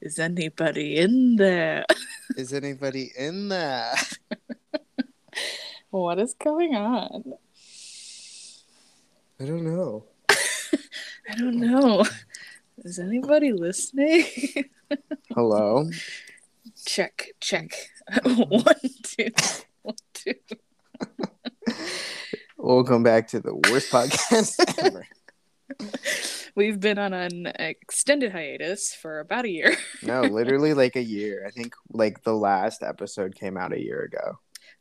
Is anybody in there? Is anybody in there? What is going on? I don't know. I don't know. Is anybody listening? Hello. check, check. one, two, one, two. Welcome back to the worst podcast ever. We've been on an extended hiatus for about a year. No, literally like a year. I think like the last episode came out a year ago.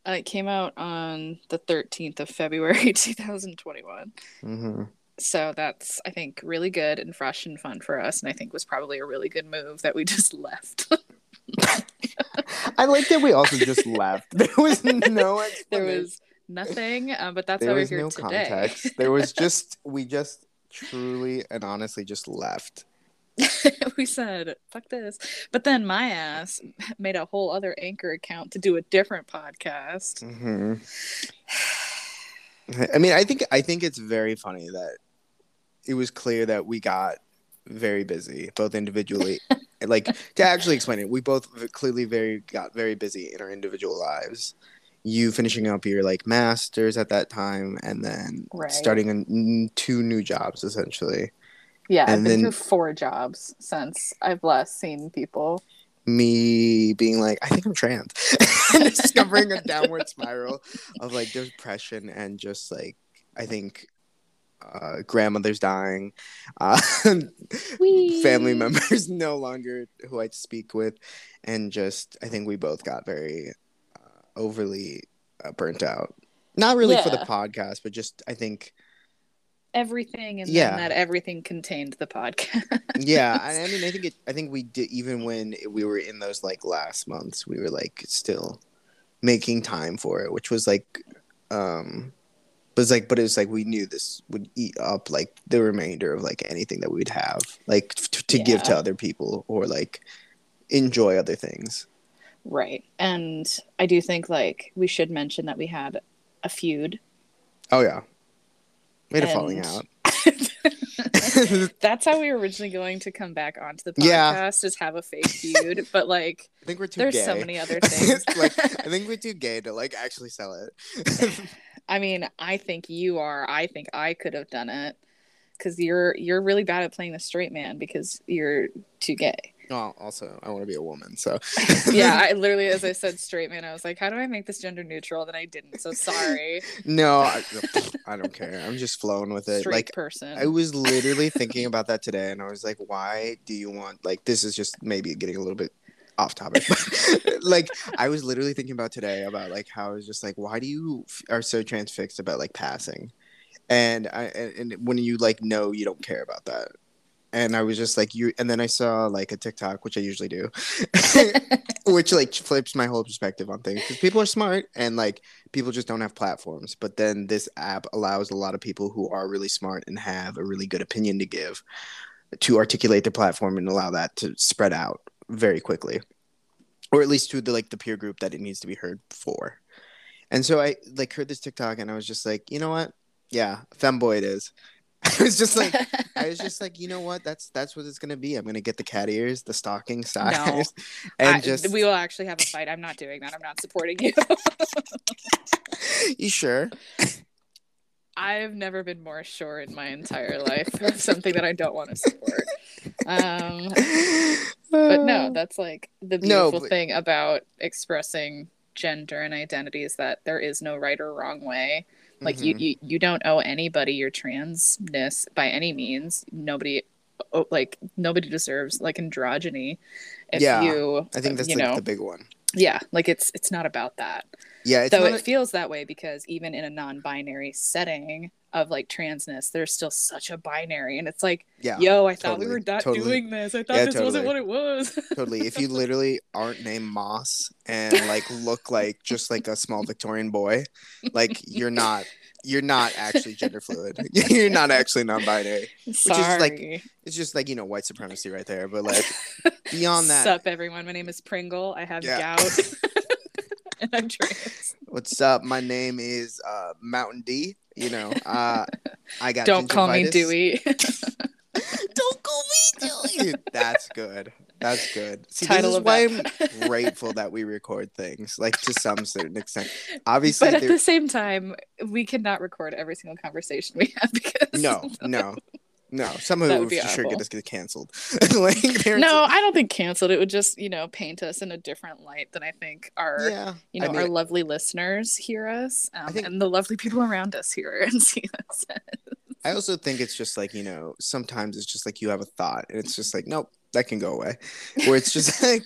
Uh, it came out on the 13th of February, 2021. hmm So that's, I think, really good and fresh and fun for us. And I think was probably a really good move that we just left. I like that we also just left. There was no there was nothing, um, but that's there why we're here no today. context. There was just we just truly and honestly just left. we said, fuck this. But then my ass made a whole other anchor account to do a different podcast. hmm I mean, I think I think it's very funny that it was clear that we got very busy, both individually. like to actually explain it, we both clearly very got very busy in our individual lives. You finishing up your like masters at that time, and then Right. starting on two new jobs essentially. Yeah, I've And been then- through four jobs since I've last seen people. me being like, I think I'm trans, and discovering a downward spiral of like depression and just like I think uh, grandmother's dying, uh, family members no longer who I speak with, and just I think we both got very overly uh, burnt out. Not really for the podcast, but just I think Everything and Yeah. then that everything contained the podcast. yeah I, I mean i think it i think we did even when we were in those like last months we were like still making time for it which was like um but it's like but it was like we knew this would eat up like the remainder of like anything that we'd have like t- to give to other people or like enjoy other things right. And I do think like we should mention that we had a feud. oh yeah Made had a falling out That's how we were originally going to come back onto the podcast Yeah. is have a fake feud. But like i think we're too there's gay so many other things. like i think we're too gay to like actually sell it I mean, I think you are. I think I could have done it because you're you're really bad at playing the straight man because you're too gay. Well also i want to be a woman so yeah, I literally, as I said, straight man, I was like, how do I make this gender neutral? Then I didn't. So sorry, No, I, I don't care. I'm just flowing with it. straight Like person. I was literally thinking about that today, and I was like, "Why do you want like this?" Is just maybe getting a little bit off topic. like I was literally thinking about today about like how I was just like, "Why do you f- are so transfixed about like passing?" And I and, and when you like know you don't care about that. And I was just like you, and then I saw like a TikTok, which I usually do, which like flips my whole perspective on things because people are smart and like people just don't have platforms. But then this app allows a lot of people who are really smart and have a really good opinion to give to articulate their platform and allow that to spread out very quickly, or at least to the like the peer group that it needs to be heard for. And so I like heard this TikTok and I was just like, you know what? Yeah, femboy it is. I was just like, I was just like, you know what? That's that's what it's gonna be. I'm gonna get the cat ears, the stocking size, and I- just we will actually have a fight. I'm not doing that. I'm not supporting you. you sure? I've never been more sure in my entire life of something that I don't want to support. Um, but no, that's like the No, beautiful but- thing about expressing gender and identity is that there is no right or wrong way. Like you, Mhm. you, you don't owe anybody your transness by any means. Nobody, oh, like nobody deserves like androgyny. If Yeah, you, I think that's you like know, the big one. yeah, like it's it's not about that. Yeah, it's Though it a- feels that way because even in a non-binary setting of like transness, there's still such a binary, and it's like, yeah, yo, I thought totally, we were not totally. doing this. I thought Yeah, this wasn't what it was. totally. If you literally aren't named Moss and like look like just like a small Victorian boy, like you're not you're not actually gender fluid. you're not actually non-binary. Sorry. is, like, It's just like you know white supremacy right there. But like beyond that, what's up everyone? My name is Pringle. I have Yeah. gout, and I'm trans. what's up? My name is uh, Mountain D. You know, uh, I got to Don't call me gingivitis. Dewey. That's good. That's good. See, Title this is of why that. I'm grateful that we record things, like to some certain extent. Obviously, but at there- the same time, we cannot record every single conversation we have because no, no, no. Some of That it would would for sure get us get canceled. like, No, I don't think canceled. It would just, you know, paint us in a different light than I think our, yeah, you know, I mean, our lovely listeners hear us, um, think- and the lovely people around us hear and see us. I also think it's just like you know, sometimes it's just like you have a thought, and it's just like, nope, that can go away. Where it's just like,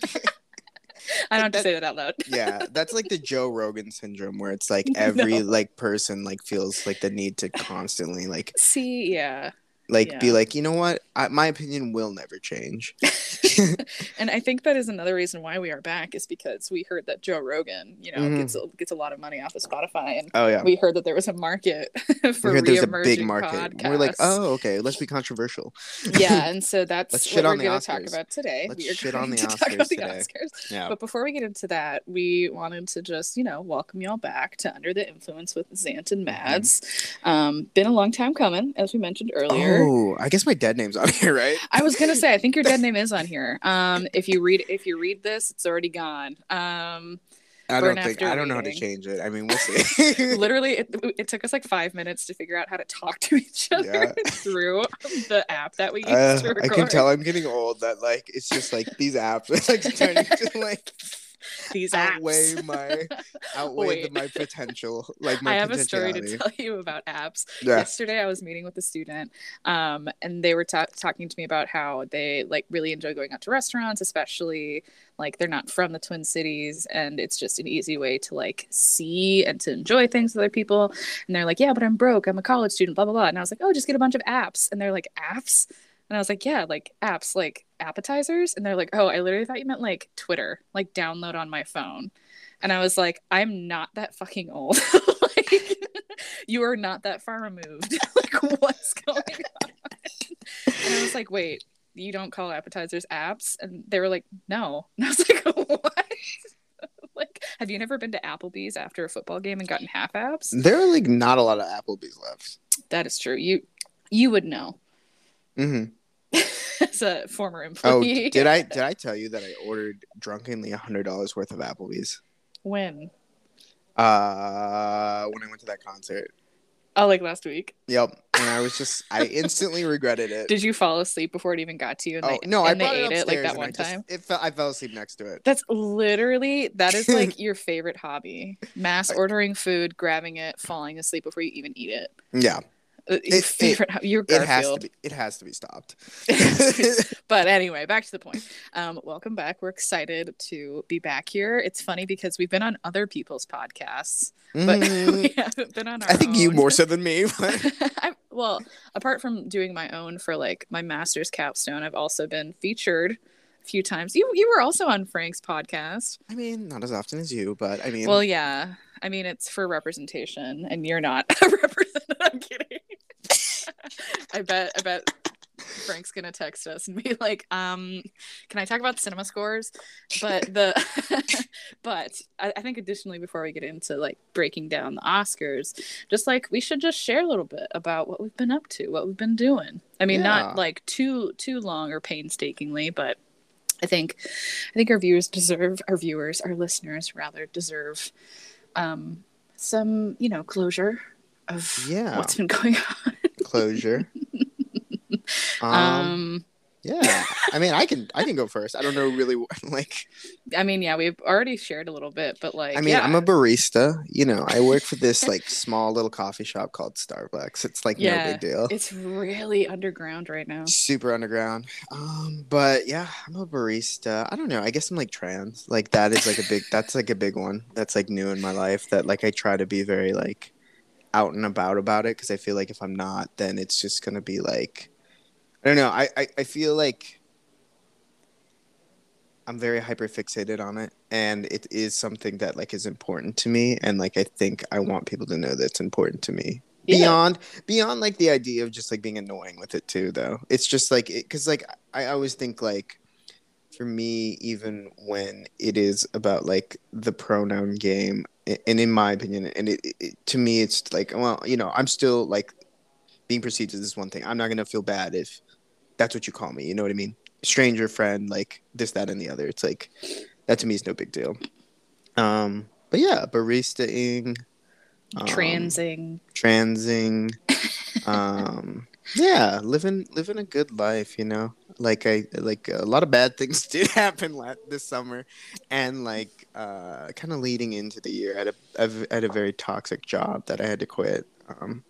I don't have to That- say that out loud. yeah, that's like the Joe Rogan syndrome, where it's like every No. like person like feels like the need to constantly like See, yeah. Like be like, you know what, I, my opinion will never change. and I think that is another reason why we are back is because we heard that Joe Rogan, you know, Mhm. gets a, gets a lot of money off of Spotify, and Oh yeah, we heard that there was a market for we heard there's a big market. We're like, oh okay, let's be controversial. yeah, and so that's Let's what we're going to talk about today. Let's we are shit going on the to talk about Oscars the today. Oscars. Yeah, But before we get into that, we wanted to just, you know, welcome y'all back to Under the Influence with Zant and Mm-hmm. Mads. Um, been a long time coming, as we mentioned earlier. Oh, I guess my dead name's on here, right? I was gonna say, I think your dead name is on here. Um, if you read if you read this, it's already gone. Um, I don't think I don't know how to change it. I mean, we'll see. literally, it, it took us like five minutes to figure out how to talk to each other Yeah. through the app that we use Uh. I can tell I'm getting old. That like it's just like these apps are like starting to like these outweigh apps. my outweigh the, my potential. Like my I have a story to tell you about apps. Yeah. Yesterday, I was meeting with a student, um, and they were ta- talking to me about how they like really enjoy going out to restaurants, especially like they're not from the Twin Cities, and it's just an easy way to like see and to enjoy things with other people. And they're like, "Yeah, but I'm broke. I'm a college student." Blah blah blah. And I was like, "Oh, just get a bunch of apps." And they're like, "Apps." And I was like, yeah, like apps, like appetizers. And they're like, oh, I literally thought you meant like Twitter, like download on my phone. And I was like, I'm not that fucking old. like, you are not that far removed. like, what's going on? And I was like, wait, you don't call appetizers apps? And they were like, no. And I was like, what? like, have you never been to Applebee's after a football game and gotten half apps? There are like not a lot of Applebee's left. That is true. You you would know hmm as a former employee. Oh, employee. did I did I tell you that I ordered drunkenly a hundred dollars worth of Applebee's? When? Uh, when I went to that concert. Oh, like last week. Yep, and I was just I instantly regretted it. Did you fall asleep before it even got to you? And oh they, no, I they ate it it like that and I one just- time. It fell, I fell asleep next to it. That's literally that is like your favorite hobby: mass ordering food, grabbing it, falling asleep before you even eat it. Yeah, Uh, it- favorite, ho- you're it has to be. It has to be stopped. but anyway, back to the point. Um, welcome back. We're excited to be back here. It's funny because we've been on other people's podcasts, but we haven't been on our. I think you more so than me. I, well, apart from doing my own for like my master's capstone, I've also been featured a few times. You you were also on Frank's podcast. I mean, not as often as you, but I mean, Well, yeah. I mean, it's for representation, and you're not a representative. I'm kidding. I bet. I bet. Frank's gonna text us and be like, um, can I talk about cinema scores? But the but I, I think additionally before we get into like breaking down the Oscars, just like we should just share a little bit about what we've been up to, what we've been doing. I mean, Yeah. not like too too long or painstakingly, but I think I think our viewers deserve our viewers, our listeners rather deserve um some, you know, closure of Yeah. what's been going on. Closure. um, Um, yeah. I mean, I can I can go first. I don't know really like. I mean, yeah, we've already shared a little bit, but like I mean, yeah. I'm a barista. You know, I work for this like small little coffee shop called Starbucks. It's like no big deal. it's really underground right now. super underground. Um, but yeah, I'm a barista. I don't know. I guess I'm like trans. Like that is like a big. That's like a big one. That's like new in my life. That like I try to be very like out and about about it because I feel like if I'm not, then it's just gonna be like I don't know. I I, I feel like. I'm very hyper fixated on it and it is something that like is important to me and like I think I want people to know that's important to me Yeah. beyond beyond like the idea of just like being annoying with it too though it's just like because like i always think like for me even when it is about like the pronoun game and in my opinion and it, it to me it's like well you know i'm still like being perceived as this one thing i'm not gonna feel bad if that's what you call me you know what i mean stranger friend, like this, that, and the other. It's like that to me is no big deal. Um, but yeah, baristaing, um, Transing. transing, um, yeah, living living a good life, you know. Like I like a lot of bad things did happen la- this summer, and like uh, kind of leading into the year, I had a I've had a very toxic job that I had to quit. Um,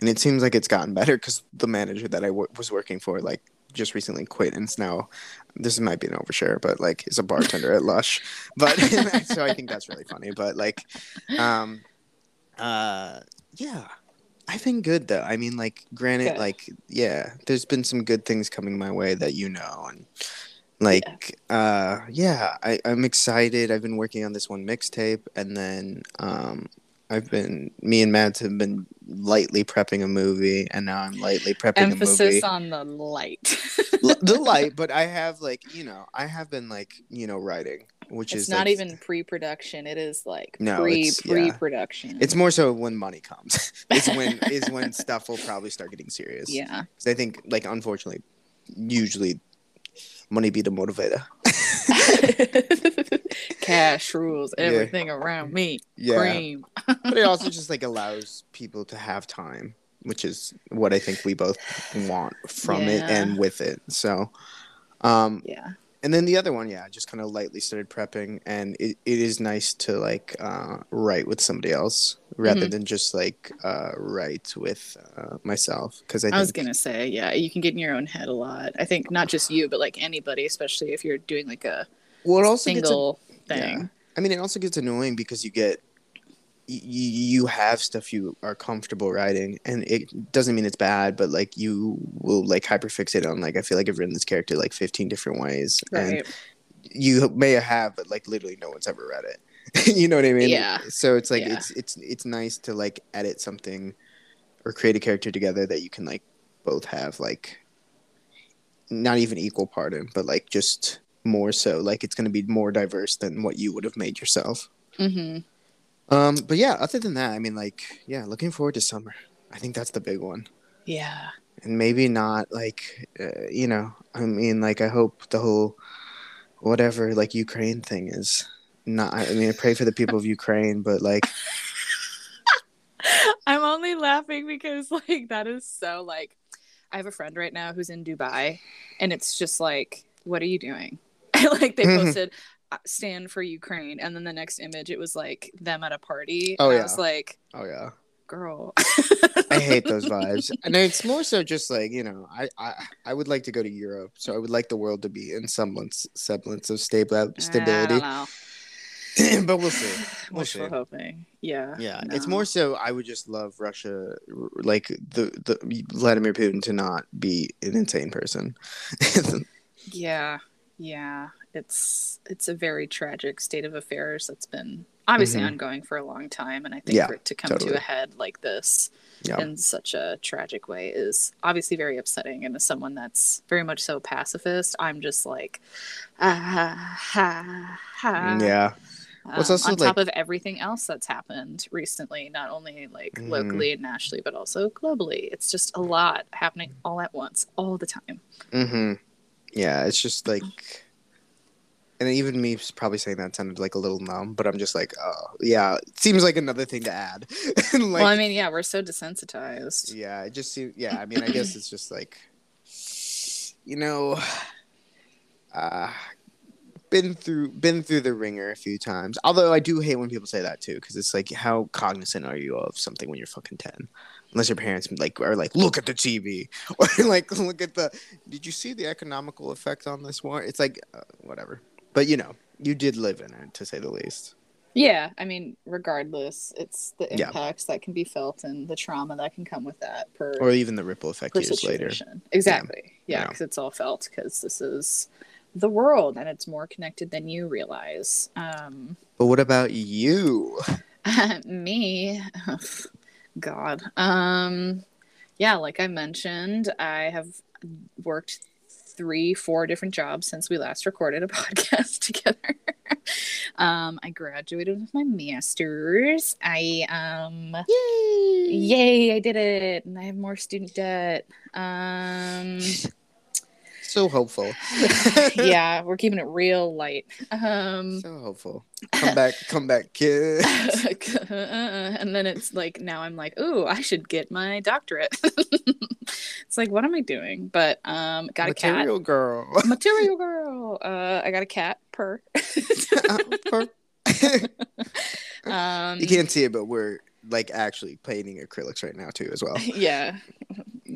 and it seems like it's gotten better because the manager that I w- was working for like just recently quit and it's now this might be an overshare but like is a bartender at lush but so i think that's really funny but like um uh yeah i've been good though. I mean like granted Good. like yeah there's been some good things coming my way that you know and like uh yeah I, i'm excited. I've been working on this one mixtape and then um i've been me and matt have been lightly prepping a movie and now i'm lightly prepping a movie. Emphasis on the light. L- the light but i have like you know i have been like you know writing which it's is not like, even pre-production. It is like No, pre it's, pre-production it's more so when money comes is when is when stuff will probably start getting serious yeah. 'Cause i think like unfortunately usually money be the motivator Cash rules Yeah. everything around me. yeah Cream. but it also just like allows people to have time which is what i think we both want from it and with it so um Yeah. And then the other one yeah I just kind of lightly started prepping and it, it is nice to like uh write with somebody else rather Mhm. than just like uh write with uh, myself because i, I, think was gonna say, yeah, you can get in your own head a lot. I think not just you, but like anybody, especially if you're doing like a well it also gets a- single thing. Yeah. I mean, it also gets annoying because you get you have stuff you are comfortable writing, and it doesn't mean it's bad, but like you will like hyperfixate on like I feel like I've written this character like fifteen different ways, and you may have, but like literally no one's ever read it. you know what I mean? Yeah. So it's like Yeah. it's it's it's nice to like edit something or create a character together that you can like both have like not even equal pardon but like just more so like it's going to be more diverse than what you would have made yourself. hmm Um, but yeah, other than that, I mean, like, yeah, looking forward to summer. I think that's the big one, Yeah. and maybe not like, uh, you know, I mean, like, I hope the whole whatever like Ukraine thing is not. I mean, I pray for the people of Ukraine, but like, I'm only laughing because like that is so like I have a friend right now who's in Dubai and it's just like what are you doing? like they Mhm. posted Uh, stand for Ukraine and then the next image it was like them at a party. Oh, yeah. I was like, oh yeah, girl. I hate those vibes, and it's more so just like you know, I I I would like to go to Europe, so I would like the world to be in semblance semblance of stable I stability, don't know. but we'll see. We'll see. hoping. Yeah. Yeah, it's more so. I would just love Russia, like the the Vladimir Putin, to not be an insane person. Yeah, yeah. It's it's a very tragic state of affairs that's been obviously Mhm. ongoing for a long time, and I think Yeah, for it to come totally. to a head like this Yeah. in such a tragic way is obviously very upsetting. And as someone that's very much so pacifist, I'm just like, ah, ha, ha. yeah, Um, on top like- of everything else that's happened recently, not only like Mhm. locally and nationally, but also globally. It's just a lot happening all at once, all the time. hmm yeah. It's just like, and even me probably saying that sounded like a little numb, but I'm just like, oh yeah, it seems like another thing to add. like, well, I mean, yeah, we're so desensitized. yeah, it just seems. Yeah, I mean, I guess it's just like, you know, uh, been through been through the ringer a few times. Although I do hate when people say that too, because it's like, how cognizant are you of something when you're fucking ten? Unless your parents like are like, look at the TV, or like look at the. Did you see the economical effect on this war? It's like uh, whatever. But you know, you did live in it to say the least. Yeah, I mean, regardless, it's the Yeah. impacts that can be felt and the trauma that can come with that per, Or even the ripple effect years later. Exactly. Yeah, Yeah. because it's all felt because this is the world and it's more connected than you realize. Um, But what about you? me, God. Um, yeah, like I mentioned, I have worked three, four different jobs since we last recorded a podcast together. um, I graduated with my master's. I um, yay, I did it, and I have more student debt. Um, So hopeful. yeah, we're keeping it real light. Um, so hopeful. Come back, come back, kid. and then it's like now I'm like, ooh, I should get my doctorate. it's like, what am I doing? But um, got Material a cat. Material girl. Material girl. Uh, I got a cat. Per. Uh, per- um, you can't see it, but we're like actually painting acrylics right now too, as well. yeah.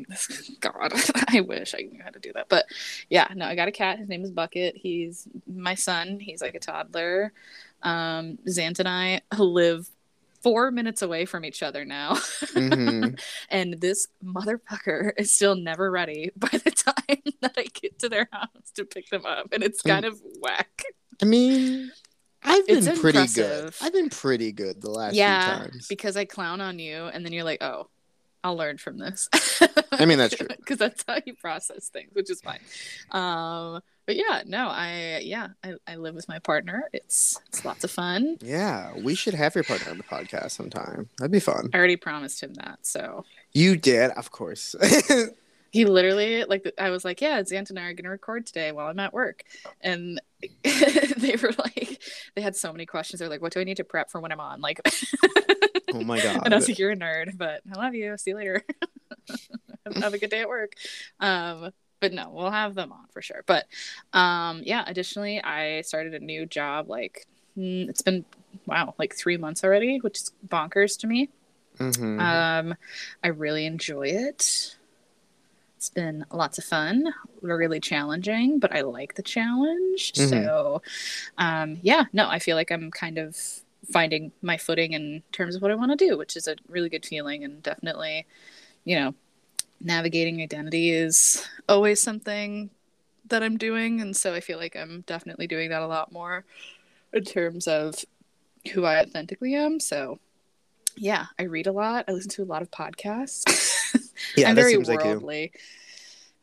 God, I wish I knew how to do that. But yeah, no, I got a cat. His name is Bucket. He's my son. He's like a toddler. Um, Zant and I live four minutes away from each other now. Mhm. and this motherfucker is still never ready by the time that I get to their house to pick them up. And it's kind of whack. I mean, I've been It's pretty impressive. good. I've been pretty good the last yeah, few times. because I clown on you, and then you're like, "Oh, I'll learn from this." I mean, that's true. because that's how you process things, which is fine. Um, but yeah, no, I yeah, I, I live with my partner. It's it's lots of fun. Yeah, we should have your partner on the podcast sometime. That'd be fun. I already promised him that, so You did, of course. he literally like I was like, yeah, Zant and I are gonna record today while I'm at work, and they were like, they had so many questions. They're like, what do I need to prep for when I'm on? Like, oh my god. and I was like, you're a nerd, but I love you. See you later. have a good day at work. Um, but no, we'll have them on for sure. But um, yeah, additionally, I started a new job. Like, mm, it's been wow, like three months already, which is bonkers to me. Mhm. Um, I really enjoy it. It's been lots of fun, really challenging, but I like the challenge. Mhm. So, um, yeah, no, I feel like I'm kind of finding my footing in terms of what I want to do, which is a really good feeling. And definitely, you know, navigating identity is always something that I'm doing. And so I feel like I'm definitely doing that a lot more in terms of who I authentically am. So, yeah, I read a lot. I listen to a lot of podcasts. yeah, I'm very seems like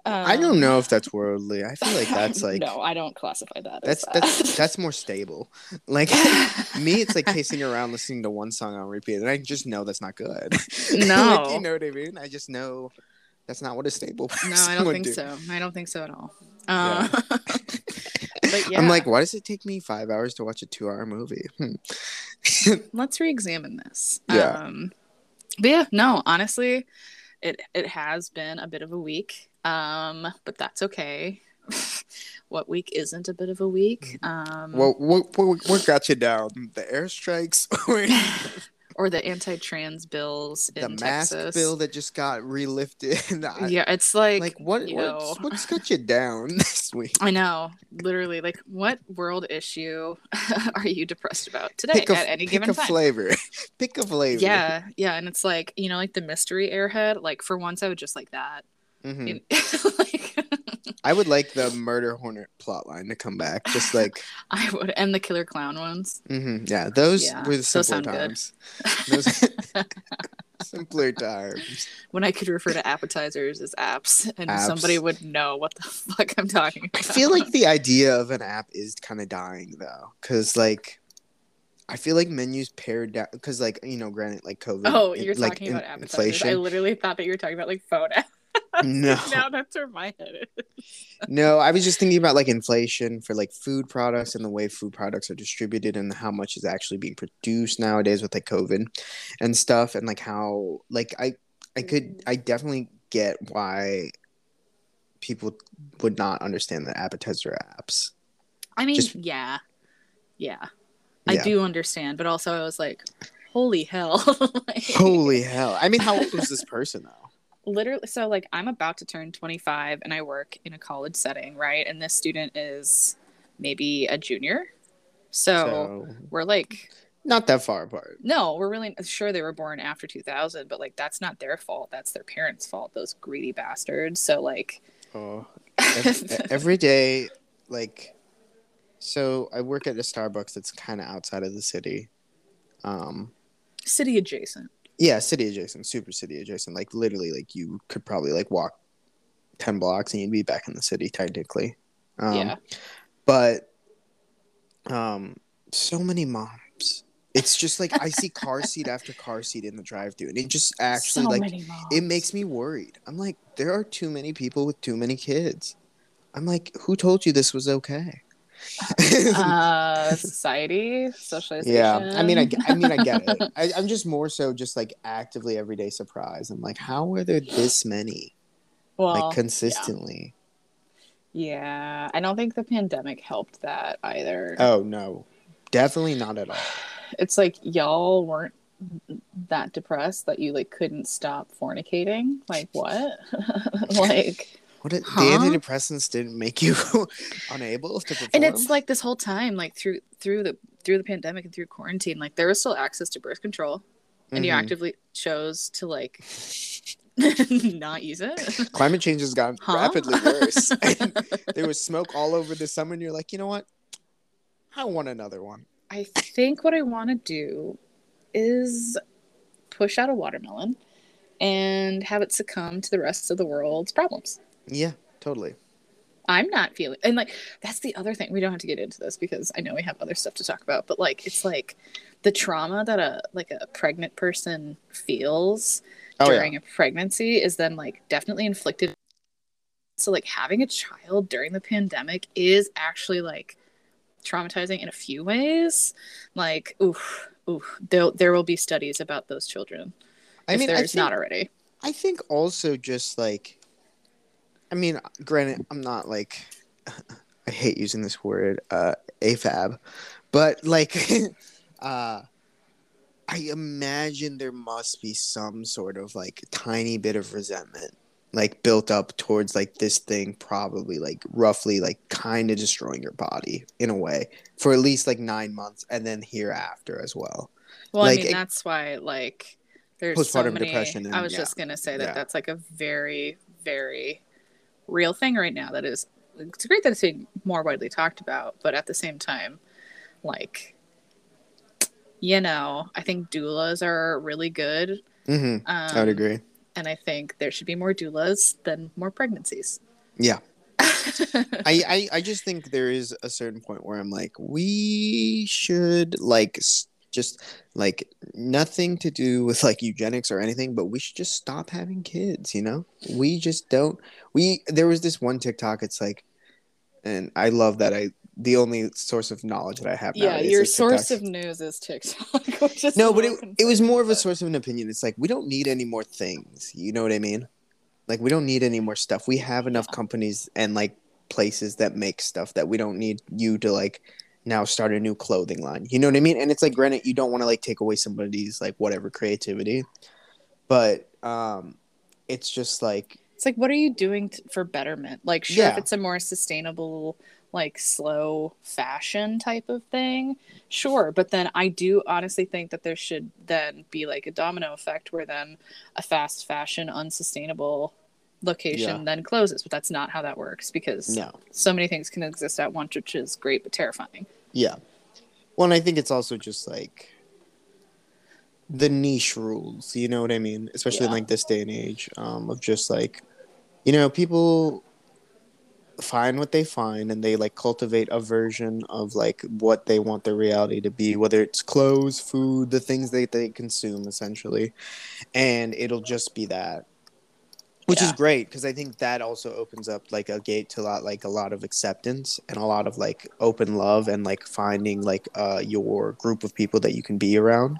worldly. I Um, don't know if that's worldly. I feel like that's like no, I don't classify that. that's as that's that's more stable. Like me, it's like pacing around listening to one song on repeat, and I just know that's not good. No. like, you know what I mean. I just know that's not what a stable. no, I don't think do. so. I don't think so at all. Yeah. Uh, but yeah, I'm like, why does it take me five hours to watch a two-hour movie? Hmm. let's re-examine this. Yeah. Um, but yeah, no, honestly, it it has been a bit of a week. Um, but that's okay. what week isn't a bit of a week? Um, well, what, what what got you down? The airstrikes or the anti-trans bills in the mask Texas. bill that just got relifted? I- yeah, it's like, like what what's, know, what's got you down this week? I know, literally, like, what world issue are you depressed about today Pick a, at any pick given a time? flavor. pick a flavor. Yeah, yeah, and it's like you know, like the mystery airhead. Like for once, I would just like that. Mhm. You- like, I would like the murder hornet plotline to come back. Just like, I would, and the killer clown ones. Mm-hmm. yeah, those Yeah, were the simpler times. Those simpler times. when I could refer to appetizers as apps, and Apps. somebody would know what the fuck I'm talking about. I feel like the idea of an app is kind of dying though, because like. I feel like menus pared down because, like you know, granted, like COVID. Oh, you're like, talking in- about appetizers. inflation. I literally thought that you were talking about like phone apps. No, now that's where my head is. no, I was just thinking about like inflation for like food products and the way food products are distributed and how much is actually being produced nowadays with like COVID and stuff and like how like I I could I definitely get why people would not understand the appetizer apps. I mean, Just- yeah, yeah, I Yeah. do understand, but also I was like, holy hell, Like, Holy hell! I mean, how old was this person though? Literally. So like, I'm about to turn 25, and I work in a college setting, right? And this student is maybe a junior, so, So we're like. not that far apart. No, we're really sure they were born after 2000, but like that's not their fault. That's their parents' fault. Those greedy bastards. So like, Oh, ev- every day like so i work at a starbucks that's kind of outside of the city um city adjacent. Yeah city adjacent super city adjacent like literally like you could probably like walk 10 blocks and you'd be back in the city technically. Um yeah. but um so many moms. It's just like i see car seat after car seat in the drive through and it just actually so like it makes me worried. I'm like there are too many people with too many kids. I'm like, who told you this was okay? uh, society, socialization. Yeah, I mean, I, I mean, I get it. I, I'm just more so just like actively everyday surprise. I'm like, how are there this many, well, like consistently? Yeah, I don't think the pandemic helped that either. Oh no, definitely not at all. It's like y'all weren't that depressed that you like couldn't stop fornicating. Like what? like What did, Huh? the antidepressants didn't make you unable to perform? and it's like this whole time like through through the through the pandemic and through quarantine like there was still access to birth control and you Mhm. actively chose to like not use it climate change has gotten Huh? rapidly worse. There was smoke all over the summer, and you're like, you know what? I want another one. i think what i want to do is push out a watermelon and have it succumb to the rest of the world's problems Yeah, totally. I'm not feeling and like that's the other thing. We don't have to get into this because I know we have other stuff to talk about, but like it's like the trauma that a like a pregnant person feels Oh during yeah, a pregnancy is then like definitely inflicted so like having a child during the pandemic is actually like traumatizing in a few ways. Like oof oof there there will be studies about those children I if mean, there's think, not already. I think also just like, I mean, granted, I'm not like, I hate using this word, uh, AFAB, but like, uh, I imagine there must be some sort of like tiny bit of resentment like built up towards like this thing probably like roughly like kind of destroying your body in a way for at least like nine months and then hereafter as well Well, Like, I mean, that's why, like, there's so many. depression and- I was yeah. just gonna say that Yeah. that's like a very, very real thing right now. That is, it's great that it's being more widely talked about, but at the same time, like, you know, I think doulas are really good. mm-hmm. Um, i would agree And I think there should be more doulas than more pregnancies. yeah I, I i just think there is a certain point where i'm like we should like s- just like nothing to do with like eugenics or anything but we should just stop having kids you know? We just don't we there was this one tiktok it's like and i love that i the only source of knowledge that i have yeah, your source of news is TikTok. No but it, it was more of a source of an opinion it's like we don't need any more things you know what i mean? Like we don't need any more stuff we have enough companies and like places that make stuff that we don't need you to like now start a new clothing line you know what i mean and it's like granted you don't want to like take away somebody's like whatever creativity but um it's just like It's like, what are you doing t- for betterment? Like, sure, if it's a more sustainable, like slow fashion type of thing, sure. But then I do honestly think that there should then be like a domino effect where then a fast fashion, unsustainable location Yeah. then closes. But that's not how that works because no so many things can exist at once, which is great but terrifying. Yeah. Well, and I think it's also just like the niche rules, you know what I mean? Especially in like this day and age, um, of just like, you know, people find what they find and they like cultivate a version of like what they want their reality to be, whether it's clothes, food, the things that they consume essentially. And it'll just be that. Which is great because I think that also opens up like a gate to a lot like a lot of acceptance and a lot of like open love and like finding like uh your group of people that you can be around.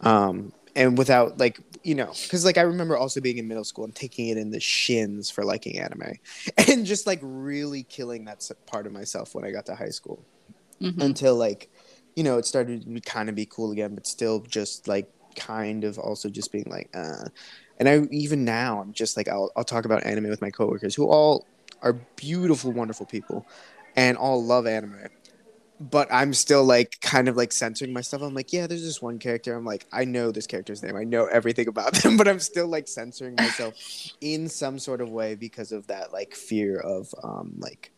Um and without like you know because like i remember also being in middle school and taking it in the shins for liking anime and just like really killing that part of myself when i got to high school Mhm. until like you know it started to kind of be cool again but still just like kind of also just being like uh and i even now i'm just like i'll, I'll talk about anime with my coworkers who all are beautiful wonderful people and all love anime but i'm still like kind of like censoring myself i'm like yeah there's this one character i'm like i know this character's name i know everything about them but i'm still like censoring myself in some sort of way because of that like fear of um like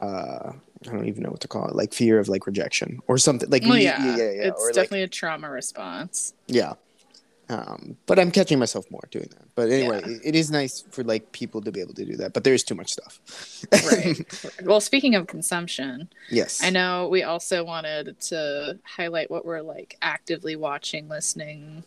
uh I don't even know what to call it, like fear of like rejection or something. Like Well, yeah, yeah, yeah, yeah. it's or like definitely a trauma response. yeah. Um, but I'm catching myself more doing that. But anyway, Yeah. it, is nice for like people to be able to do that. But there is too much stuff. Right. well, speaking of consumption, yes. I know we also wanted to highlight what we're like actively watching, listening,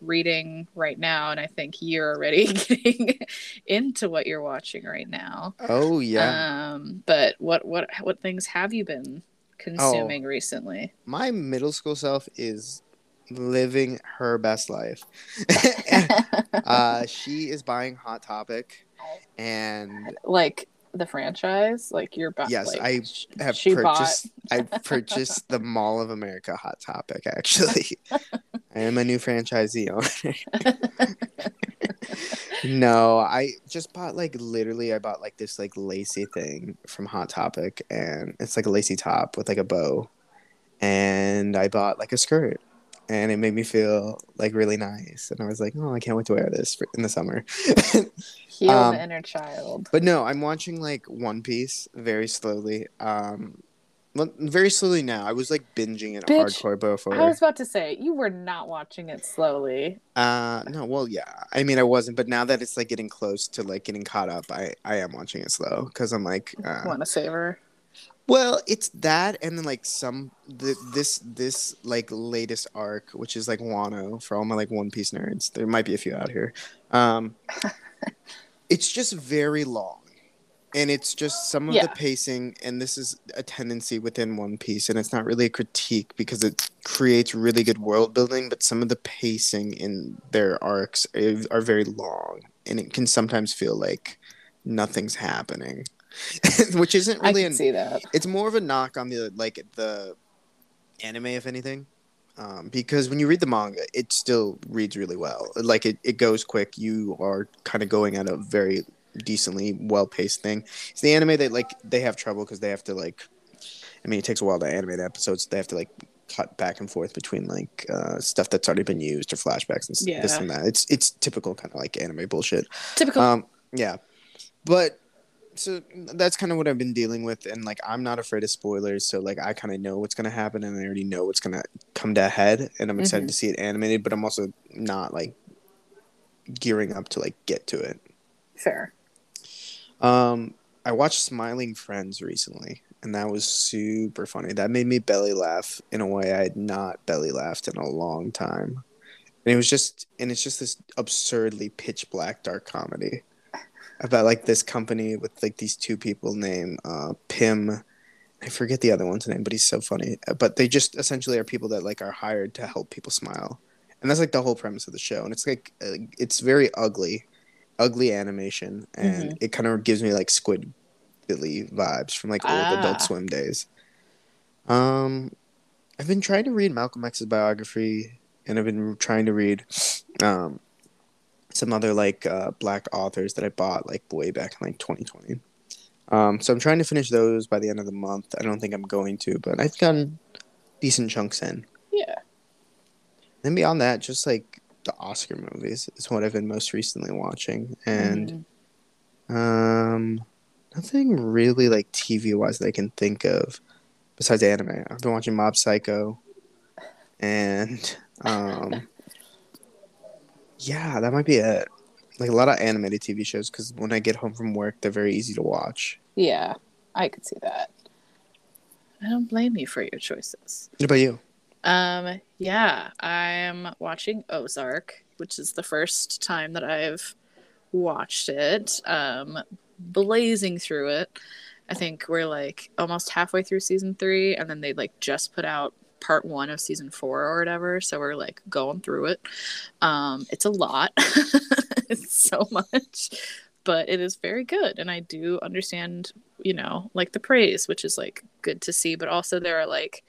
reading right now, and I think you're already getting into what you're watching right now. Oh yeah. Um, but what what what things have you been consuming oh, recently? My middle school self is living her best life. uh, she is buying Hot Topic, and like the franchise, like you're. Bu- yes, like, I have purchased. I purchased the Mall of America Hot Topic. Actually, I am a new franchisee owner. no, I just bought like literally. I bought like this like lacy thing from Hot Topic, and it's like a lacy top with like a bow, and I bought like a skirt and it made me feel like really nice. And I was like, oh, I can't wait to wear this for, in the summer. Heal um, the inner child. But no, I'm watching like One Piece very slowly. Um, very slowly now. I was like binging it Bitch, hardcore before. I was about to say you were not watching it slowly. Uh, no, well, yeah. I mean, I wasn't, but now that it's like getting close to like getting caught up, I I am watching it slow because I'm like, uh, want to savor. Well, it's that, and then like some the, this this like latest arc, which is like Wano for all my like One Piece nerds. There might be a few out here. Um, it's just very long, and it's just some of yeah. the pacing, and this is a tendency within One Piece, and it's not really a critique because it creates really good world building, but some of the pacing in their arcs are, are very long, and it can sometimes feel like nothing's happening. which isn't really. I an, see that. It's more of a knock on the like the anime, if anything, um, because when you read the manga, it still reads really well. Like it, it goes quick. You are kind of going at a very decently well paced thing. It's the anime that like they have trouble because they have to like. I mean, it takes a while to animate episodes. They have to like cut back and forth between like uh, stuff that's already been used or flashbacks and yeah. this and that. It's it's typical kind of like anime bullshit. Typical. Um, yeah, but so that's kind of what I've been dealing with, and like I'm not afraid of spoilers, so like I kind of know what's gonna happen, and I already know what's gonna come to a head, and I'm excited mm-hmm. to see it animated, but I'm also not like gearing up to like get to it. Fair. Um, I watched Smiling Friends recently, and that was super funny. That made me belly laugh in a way I had not belly laughed in a long time, and it was just, and it's just this absurdly pitch black dark comedy about like this company with like these two people named uh, Pim. I forget the other one's name, but he's so funny. But they just essentially are people that like are hired to help people smile, and that's like the whole premise of the show. And it's like uh, it's very ugly, ugly animation, and mm-hmm. it kind of gives me like Squid Billy vibes from like old ah. Adult Swim days. Um, I've been trying to read Malcolm X's biography, and I've been trying to read um, some other like uh, black authors that I bought like way back in like 2020. Um, so I'm trying to finish those by the end of the month. I don't think I'm going to, but I've gotten decent chunks in. Yeah. Then beyond that, just like the Oscar movies is what I've been most recently watching, and mm-hmm. um, nothing really like TV wise that I can think of besides anime. I've been watching Mob Psycho, and um, yeah, that might be it. Like a lot of animated TV shows, because when I get home from work, they're very easy to watch. Yeah, I could see that. I don't blame you for your choices. What about you? Um, yeah, I'm watching Ozark, which is the first time that I've watched it. Um, blazing through it. I think we're like almost halfway through season three, and then they like just put out part one of season four or whatever. So we're like going through it. Um, it's a lot, it's so much, but it is very good. And I do understand, you know, like the praise, which is like good to see. But also, there are like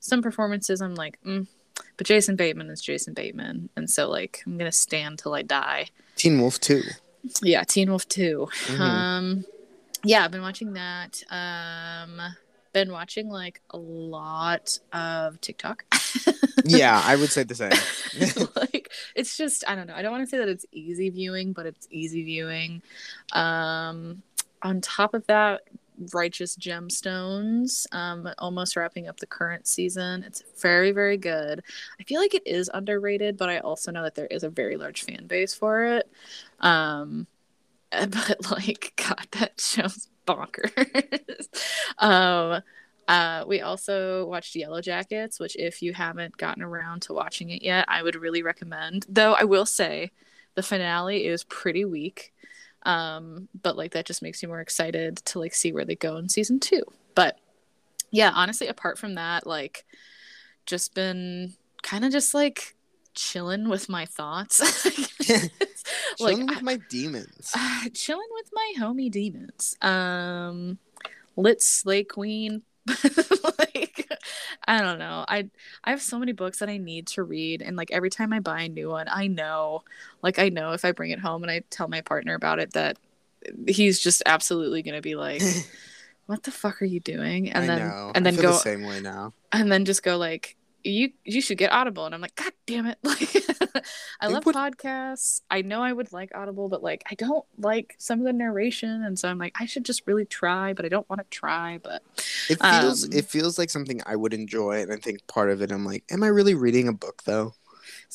some performances I'm like, mm. but Jason Bateman is Jason Bateman. And so, like, I'm going to stand till I die. Teen Wolf Too. Yeah, Teen Wolf Too. Mm-hmm. Um, yeah, I've been watching that. Um, been watching like a lot of TikTok. yeah, I would say the same. like it's just I don't know. I don't want to say that it's easy viewing, but it's easy viewing. Um on top of that, Righteous Gemstones, um, almost wrapping up the current season. It's very, very good. I feel like it is underrated, but I also know that there is a very large fan base for it. Um, but like, God, that show's bonkers. um, Uh, we also watched Yellow Jackets, which, if you haven't gotten around to watching it yet, I would really recommend. Though I will say, the finale is pretty weak, um, but like that just makes you more excited to like see where they go in season two. But yeah, honestly, apart from that, like, just been kind of just like chilling with my thoughts. like Chilling with my demons. uh, chilling with my homie demons. Um, lit slay queen. like I don't know. I I have so many books that I need to read, and like every time I buy a new one, I know, like I know if I bring it home and I tell my partner about it, that he's just absolutely gonna be like, "What the fuck are you doing?" And I then know. and I then feel go the same way now. and then just go like you you should get audible. And i'm like god damn it. Like i love would- podcasts. I know i would like audible but like i don't like some of the narration. And so i'm like i should just really try but i don't want to try. But It feels Um, it feels like something I would enjoy, and I think part of it I'm like, am I really reading a book though?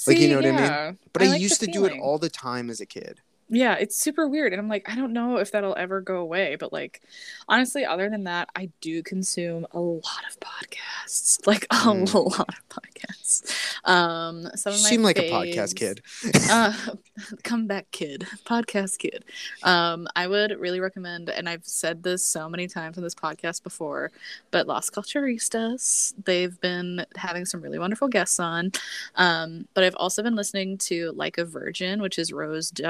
Like, you know what I mean? But I, like used to do it all the time as a kid. Yeah it's super weird and i'm like i don't know if that'll ever go away but like honestly other than that i do consume a lot of podcasts like a Mm. lot of podcasts um some of my seem like a podcast kid. uh comeback kid podcast kid um i would really recommend and i've said this so many times on this podcast before but las culturistas they've been having some really wonderful guests on um but i've also been listening to like a virgin which is rose D-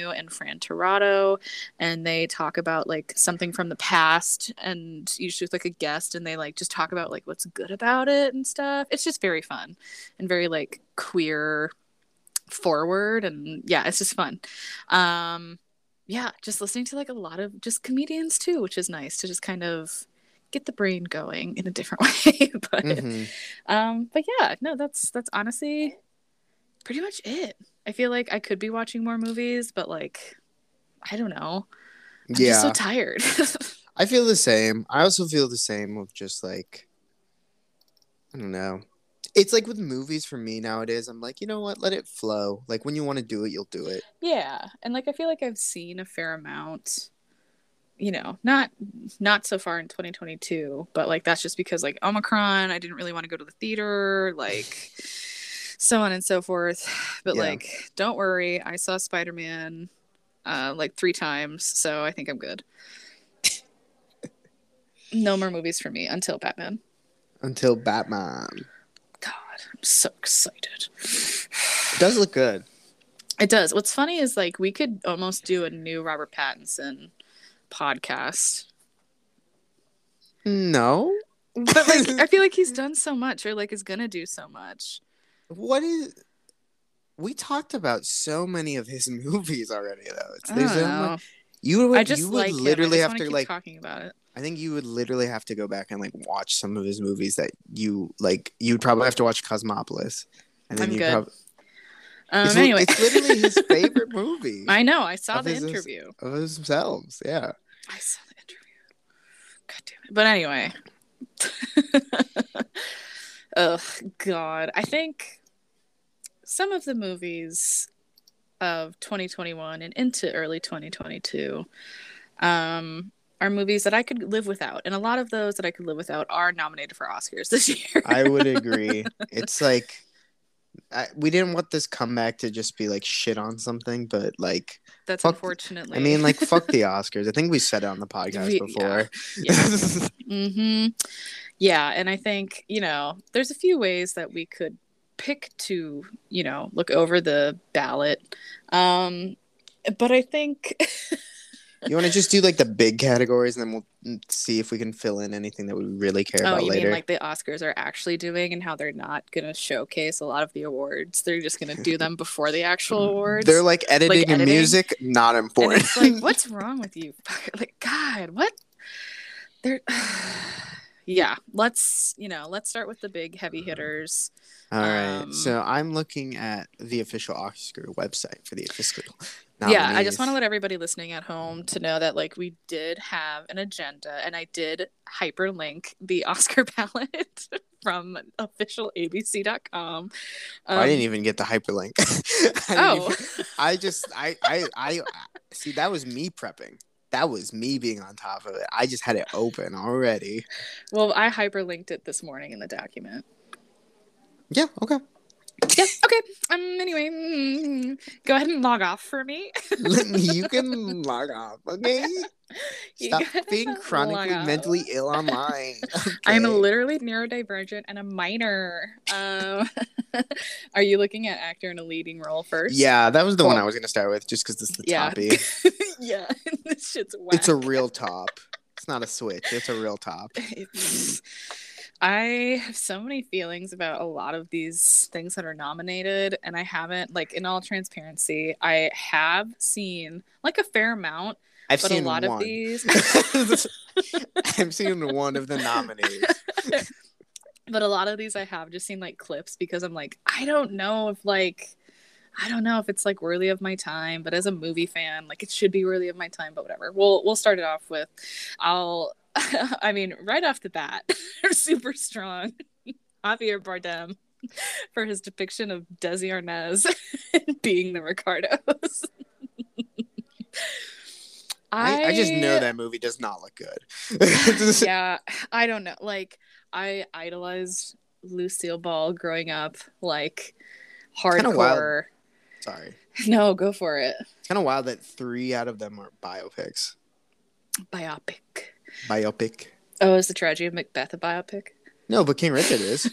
and fran Tirado, and they talk about like something from the past and usually with like a guest and they like just talk about like what's good about it and stuff. It's just very fun and very like queer forward and yeah it's just fun. Um yeah just listening to like a lot of just comedians too which is nice to just kind of get the brain going in a different way but Mhm. um but yeah no that's that's honestly pretty much it i feel like i could be watching more movies but like i don't know i'm Yeah, just so tired I feel the same. I also feel the same with just like, I don't know. It's like with movies for me nowadays. I'm like, you know what? Let it flow. Like when you want to do it, you'll do it. yeah and like i feel like i've seen a fair amount you know not not so far in 2022 but like that's just because like omicron i didn't really want to go to the theater like so on and so forth but Yeah. like don't worry i saw spider-man uh like three times so i think i'm good no more movies for me until batman Until Batman. god i'm so excited It does look good. It does. What's funny is like we could almost do a new Robert Pattinson podcast. No. But like I feel like he's done so much or like is gonna do so much. What is? We talked about so many of his movies already, though. It's, I there's don't so know. much- you would, I just you would like literally have wanna like. talking about it. I think you would literally have to go back and like watch some of his movies that you like. You'd probably have to watch Cosmopolis, and then I'm you good. prob- Um it's, anyway. it's literally his favorite movie I know, I saw the his- interview. of themselves. Yeah. I saw the interview. God damn it. But anyway. oh God. I think some of the movies of 2021 and into early 2022 um, are movies that I could live without. And a lot of those that I could live without are nominated for Oscars this year. I would agree. it's like I, we didn't want this comeback to just be like shit on something, but like That's fuck- unfortunately. I mean, like fuck the Oscars. I think we said it on the podcast We- before. yeah. hmm Yeah, and I think you know there's a few ways that we could pick to you know look over the ballot, um, but I think you want to just do like the big categories, and then we'll see if we can fill in anything that we really care oh, about you later. mean like the Oscars are actually doing and how they're not gonna showcase a lot of the awards. They're just gonna do them before the actual awards. They're like editing and editing. music, not important. it's like, what's wrong with you? Like, God, what? They're. Yeah, let's you know, let's start with the big heavy hitters. All right. Um, so I'm looking at the official Oscar website for the official. Yeah i just want to let everybody listening at home to know that like we did have an agenda and i did hyperlink the oscar ballot from officialabc.com um, I didn't even get the hyperlink. I oh even- I just I I I see that was me prepping. that was me being on top of it. I just had it open already. Well, I hyperlinked it this morning in the document. Yeah. Okay. Yeah. Okay. Um. Anyway, mm, go ahead and log off for me. you can log off. Okay. You Stop being chronically mentally ill online. I'm literally neurodivergent and a minor. Um, are you looking at actor in a leading role first? Yeah, that was the one I was gonna start with, just because it's the Yeah. toppy. yeah. this shit's whack. It's a real top. It's not a switch. It's a real top. I have so many feelings about a lot of these things that are nominated, and I haven't, like, in all transparency, I have seen like a fair amount, I've but a lot one. of these, I've seen one of the nominees. but a lot of these I have just seen like clips because I'm like, I don't know if like. I don't know if it's like worthy of my time, but as a movie fan, like it should be worthy of my time, but whatever. We'll we'll start it off with I'll I mean, right off the bat, super strong. Javier Bardem for his depiction of Desi Arnaz being the Ricardos. I, I just know that movie does not look good. yeah, I don't know. Like I idolized Lucille Ball growing up, like hardcore. Sorry. No, go for it. It's kind of wild that three out of them are biopics. Biopic. Biopic. Oh, is the tragedy of Macbeth a biopic? No, but King Richard is.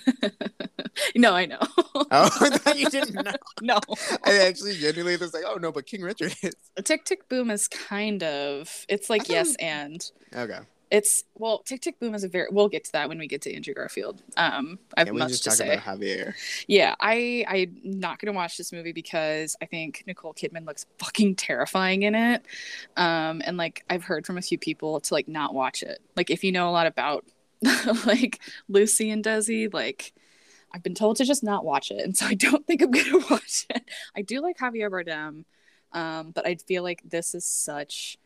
no, I know. Oh, I thought you didn't know. no. I actually genuinely was like, oh no, but King Richard is. Tick Tick Boom is kind of it's like yes and Okay. It's well Tick Tick Boom is a very we'll get to that when we get to Andrew Garfield. Um I have much just to say. about Javier. Yeah, I I'm not gonna watch this movie because I think Nicole Kidman looks fucking terrifying in it. Um and like I've heard from a few people to like not watch it. Like if you know a lot about like Lucy and Desi, like I've been told to just not watch it, and so I don't think I'm gonna watch it. I do like Javier Bardem, um, but I feel like this is such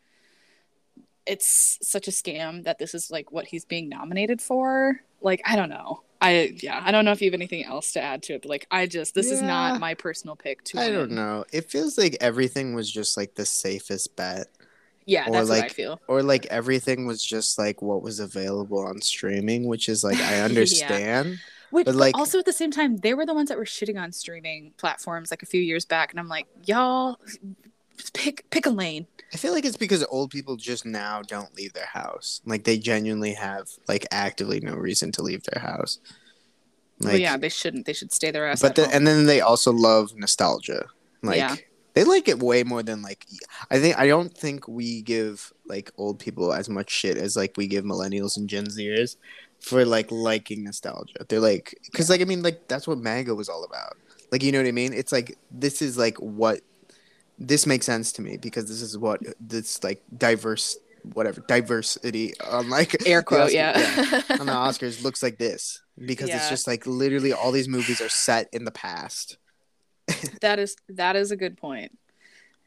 it's such a scam that this is like what he's being nominated for. Like I don't know. I yeah, I don't know if you have anything else to add to it, but like I just this is not my personal pick to I win. don't know. It feels like everything was just like the safest bet. Yeah, Or, that's what I like, feel. Or like everything was just like what was available on streaming, which is like I Yeah. understand. Which, but, but like- also at the same time, they were the ones that were shitting on streaming platforms like a few years back, and I'm like, y'all, pick pick a lane. I feel like it's because old people just now don't leave their house. Like they genuinely have like actively no reason to leave their house. Like well, yeah, they shouldn't. They should stay their ass. but the, and then they also love nostalgia. Like Yeah. they like it way more than like I think I don't think we give like old people as much shit as like we give millennials and Gen Zers for like liking nostalgia. They're like cuz like I mean like that's what MAGA was all about. Like you know what I mean? It's like this is like what this makes sense to me because this is what this like diverse whatever diversity on like air quote, Oscar- yeah. on the Oscars looks like this because it's just like literally all these movies are set in the past. that is that is a good point.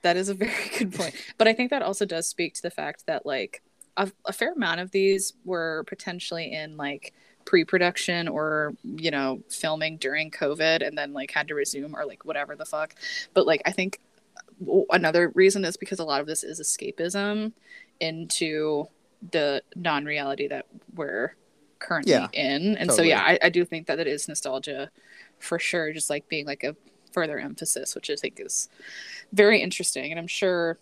That is a very good point. But I think that also does speak to the fact that like a, a fair amount of these were potentially in like pre-production or you know filming during COVID and then like had to resume or like whatever the fuck. But like I think another reason is because a lot of this is escapism into the non-reality that we're currently Yeah, in. And so yeah I, I do think that it is nostalgia for sure just like being like a further emphasis which i think is very interesting. And i'm sure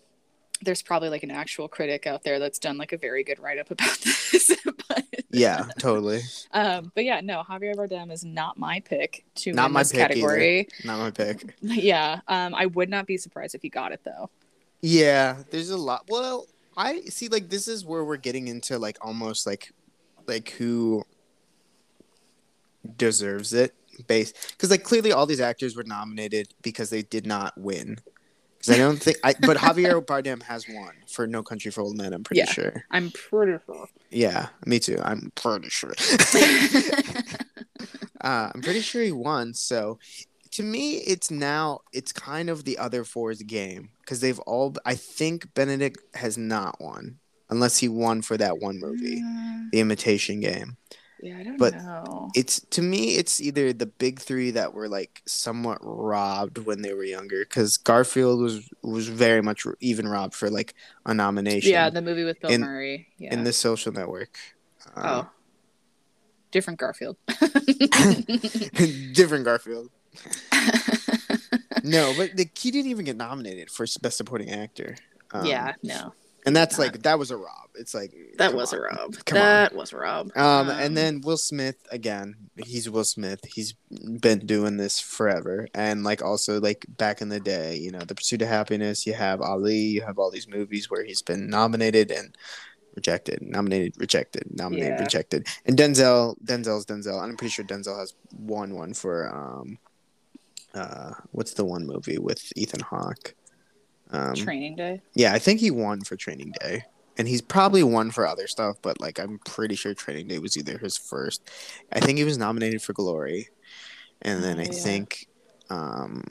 there's probably like an actual critic out there that's done like a very good write-up about this but Yeah, totally. um but yeah no javier bardem is not my pick to Not my this pick either. category Not my pick. yeah um i would not be surprised if he got it though Yeah, there's a lot. Well, I see. Like this is where we're getting into like almost like like who deserves it base because like clearly all these actors were nominated because they did not win. Because I don't think I but Javier Bardem has won for No Country for Old Men. I'm pretty Yeah. sure. i'm pretty sure Yeah, me too. I'm pretty sure. uh, I'm pretty sure he won. So, to me, it's now it's kind of the other four's game because they've all. I think Benedict has not won unless he won for that one movie, Mm, The Imitation Game. Yeah, I don't But know. it's to me it's either the big three that were like somewhat robbed when they were younger because garfield was was very much even robbed for like a nomination Yeah, the movie with Bill in- Murray. Yeah. in the social network Uh, oh, different Garfield. different garfield no but the, he didn't even get nominated for best supporting actor Um, yeah, no, and that's like that was a rob it's like that was on. a rob. Come on. that was a rob. Um, and then Will Smith again. He's Will Smith. He's been doing this forever, and like also like back in the day, you know, The Pursuit of Happiness. You have Ali. You have all these movies where he's been nominated and rejected, nominated, rejected, nominated, Yeah. rejected. And Denzel, Denzel's Denzel. I'm pretty sure Denzel has won one for um, uh, what's the one movie with Ethan Hawke? Um, Training Day. yeah, I think he won for Training Day. And he's probably won for other stuff, but like I'm pretty sure Training Day was either his first. I think he was nominated for Glory. And then Oh, I yeah. think um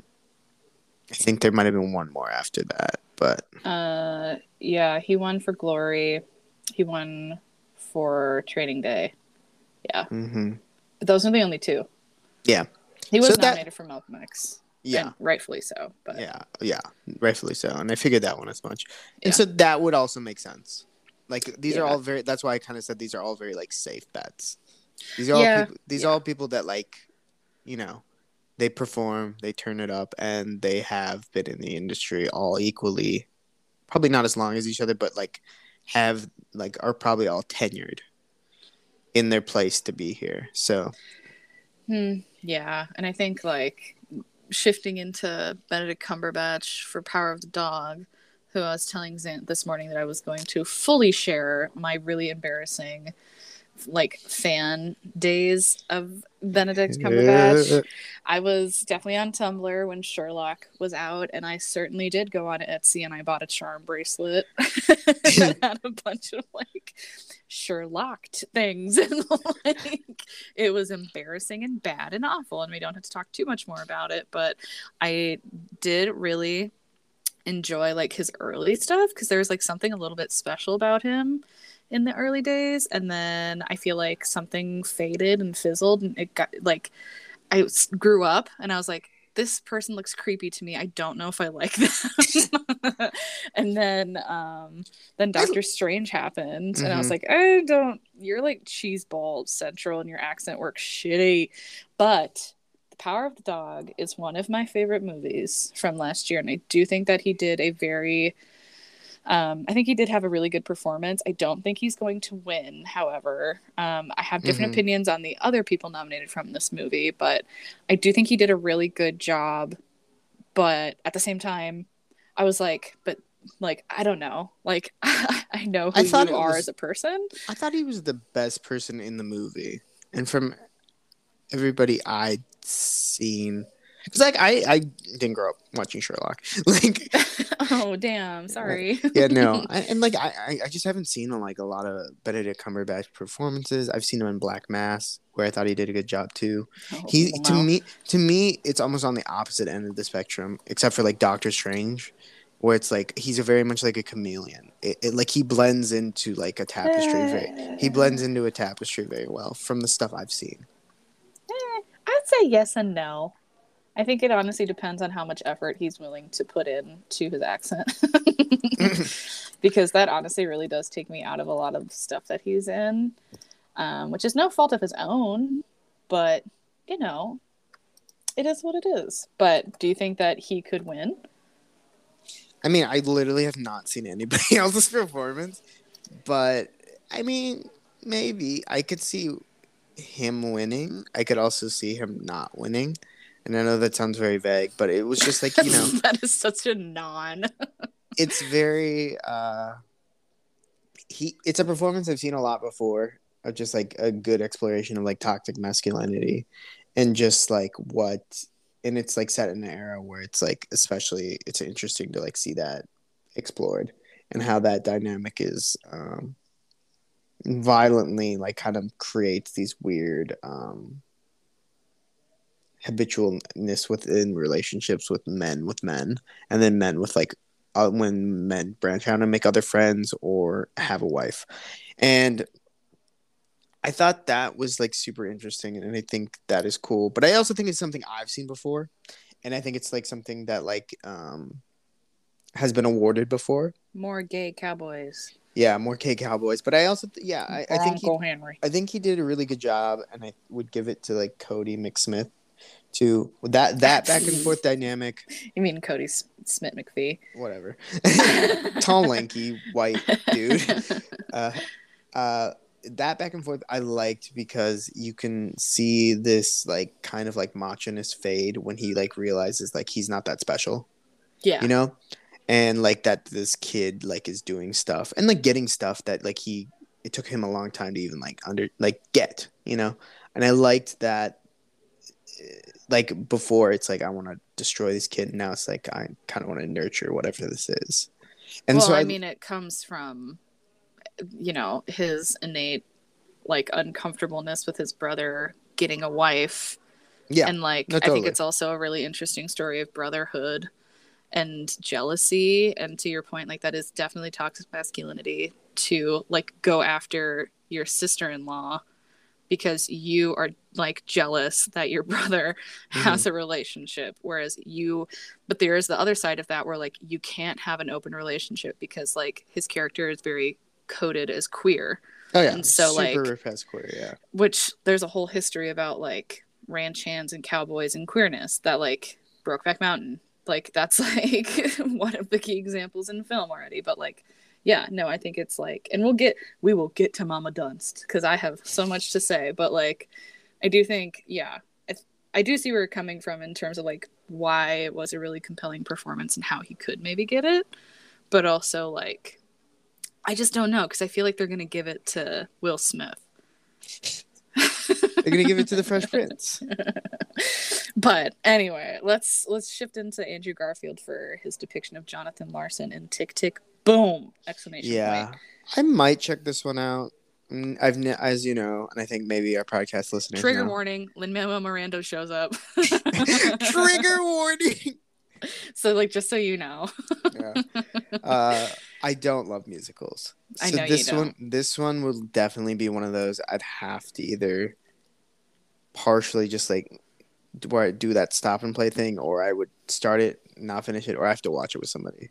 I think there might have been one more after that. But Uh, yeah, he won for Glory. He won for Training Day. Yeah. hmm But those are the only two. Yeah. He was So that- nominated for Malcolm X. yeah. and rightfully so. But Yeah, yeah, rightfully so. And I figured that one as much. Yeah. And so that would also make sense. Like these are all very that's why I kind of said these are all very like safe bets. These are all people, these yeah. are all people that like, you know, they perform, they turn it up and they have been in the industry all equally probably not as long as each other but like have like are probably all tenured in their place to be here. So, Hmm, yeah, and I think like shifting into Benedict Cumberbatch for Power of the Dog, who I was telling Zant this morning that I was going to fully share my really embarrassing like fan days of Benedict Cumberbatch. I was definitely on Tumblr when Sherlock was out, and I certainly did go on Etsy and I bought a charm bracelet that had a bunch of like Sherlocked things, and like it was embarrassing and bad and awful. And we don't have to talk too much more about it, but I did really enjoy like his early stuff because there was like something a little bit special about him in the early days and then i feel like something faded and fizzled and it got like i grew up and i was like this person looks creepy to me. I don't know if i like them. And then um then doctor strange happened and i was Mhm. like i don't you're like cheese ball central and your accent works shitty. But the power of the dog is one of my favorite movies from last year and i do think that he did a very um, I think he did have a really good performance. I don't think he's going to win, however. Um, I have different Mhm. opinions on the other people nominated from this movie, but I do think he did a really good job. But at the same time, I was like, but like, I don't know. Like, I know who I thought you are was- as a person. I thought he was the best person in the movie, and from everybody I'd seen, because like I I didn't grow up watching Sherlock, like oh, damn. Sorry. yeah no, I, and like I I- just haven't seen like a lot of Benedict Cumberbatch performances. I've seen him in Black Mass, where I thought he did a good job too. Oh, He well, to me to me it's almost on the opposite end of the spectrum, except for like Doctor Strange. Where it's like he's a very much like a chameleon. It, it like he blends into like a tapestry. Very, he blends into a tapestry very well from the stuff I've seen. Eh, I'd say yes and no. I think it honestly depends on how much effort he's willing to put in to his accent. because that honestly really does take me out of a lot of stuff that he's in, um, which is no fault of his own, but you know, it is what it is. But do you think that he could win? I mean, I literally have not seen anybody else's performance, but I mean, maybe I could see him winning. I could also see him not winning. And I know that sounds very vague, but it was just like, you know, that is such a non. it's very uh he it's a performance I've seen a lot before of just like a good exploration of like toxic masculinity and just like what and it's like set in an era where it's like especially it's interesting to like see that explored and how that dynamic is um violently like kind of creates these weird um habitualness within relationships with men with men and then men with like uh, when men branch out and make other friends or have a wife and I thought that was like super interesting, and I think that is cool. But I also think it's something I've seen before, and I think it's like something that like um has been awarded before. More gay cowboys. Yeah, more K Cowboys. But I also, th- yeah, I, I think he, Henry. I think he did a really good job, and I would give it to like Cody McSmith to that that back and forth dynamic. You mean Cody S- Smit-McPhee? Whatever, tall, lanky, white dude. Uh, uh, that back and forth I liked because you can see this like kind of like machiness fade when he like realizes like he's not that special. yeah. you know and like that this kid like is doing stuff and like getting stuff that like he it took him a long time to even like under like get you know and i liked that like before it's like i want to destroy this kid and now it's like i kind of want to nurture whatever this is. And well, so I, I, mean, it comes from, you know, his innate like uncomfortableness with his brother getting a wife, yeah. And like no, I think it's also a really interesting story of brotherhood and jealousy. And to your point, like that is definitely toxic masculinity to like go after your sister-in-law because you are like jealous that your brother mm-hmm. has a relationship whereas you but there is the other side of that where like you can't have an open relationship because like his character is very coded as queer. Oh yeah. And so, super like- queer yeah. which there's a whole history about like ranch hands and cowboys and queerness that like brokeback mountain. Like that's like one of the key examples in film already but like yeah no i think it's like and we'll get we will get to mama dunst because i have so much to say but like i do think yeah I, I do see where you're coming from in terms of like why it was a really compelling performance and how he could maybe get it but also like i just don't know because i feel like they're gonna give it to will smith. They're gonna give it to the fresh prince. But anyway, let's let's shift into Andrew Garfield for his depiction of Jonathan Larson in Tick Tick Boom! Exclamation yeah point. i might check this one out Mm, I've, as you know, and I think maybe our podcast listeners Trigger know. warning: Lin Manuel Miranda shows up. Trigger warning. So, like, just so you know, yeah. Uh, I don't love musicals. So I know you this don't. one this one will definitely be one of those I'd have to either partially just like do- where I do that stop and play thing or I would start it, not finish it, or I have to watch it with somebody.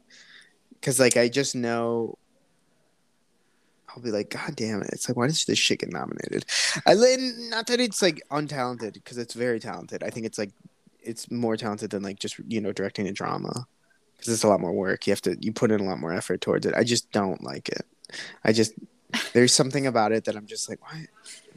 Cause like I just know I'll be like, God damn it! It's like, why does this shit get nominated? I not that it's like untalented, because it's very talented. I think it's like it's more talented than like just you know directing a drama, because it's a lot more work. You have to you put in a lot more effort towards it. I just don't like it. I just there's something about it that I'm just like, why?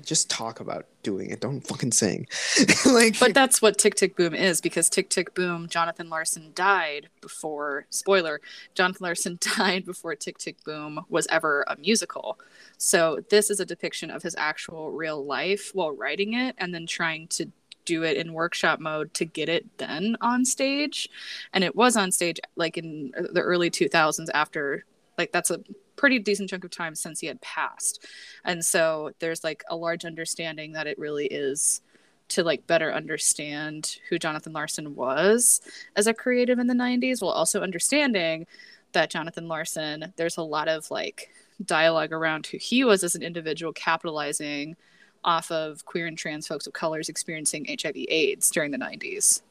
Just talk about doing it. Don't fucking sing. like, but that's what Tick Tick Boom is because Tick Tick Boom, Jonathan Larson died before. Spoiler: Jonathan Larson died before Tick Tick Boom was ever a musical. So this is a depiction of his actual real life while writing it, and then trying to do it in workshop mode to get it then on stage and it was on stage like in the early 2000s after like that's a pretty decent chunk of time since he had passed. And so there's like a large understanding that it really is to like better understand who jonathan larson was as a creative in the 90s while also understanding that jonathan larson there's a lot of like dialogue around who he was as an individual capitalizing off of queer and trans folks of colors experiencing hiv aids during the 90s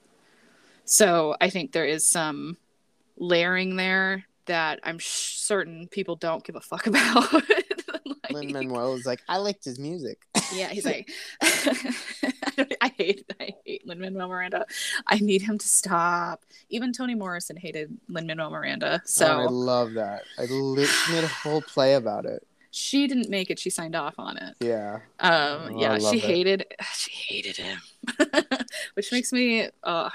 so i think there is some layering there that i'm sh- certain people don't give a fuck about Like- Lin Manuel is like, I liked his music. yeah, he's like, I hate, I hate Lin Manuel Miranda. I need him to stop. Even Toni Morrison hated Lin Manuel Miranda, so Oh, I love that. I she made a whole play about it. she didn't make it. She signed off on it. Yeah. Um, Oh, yeah, she it. hated, she hated him, which makes me, oh gosh,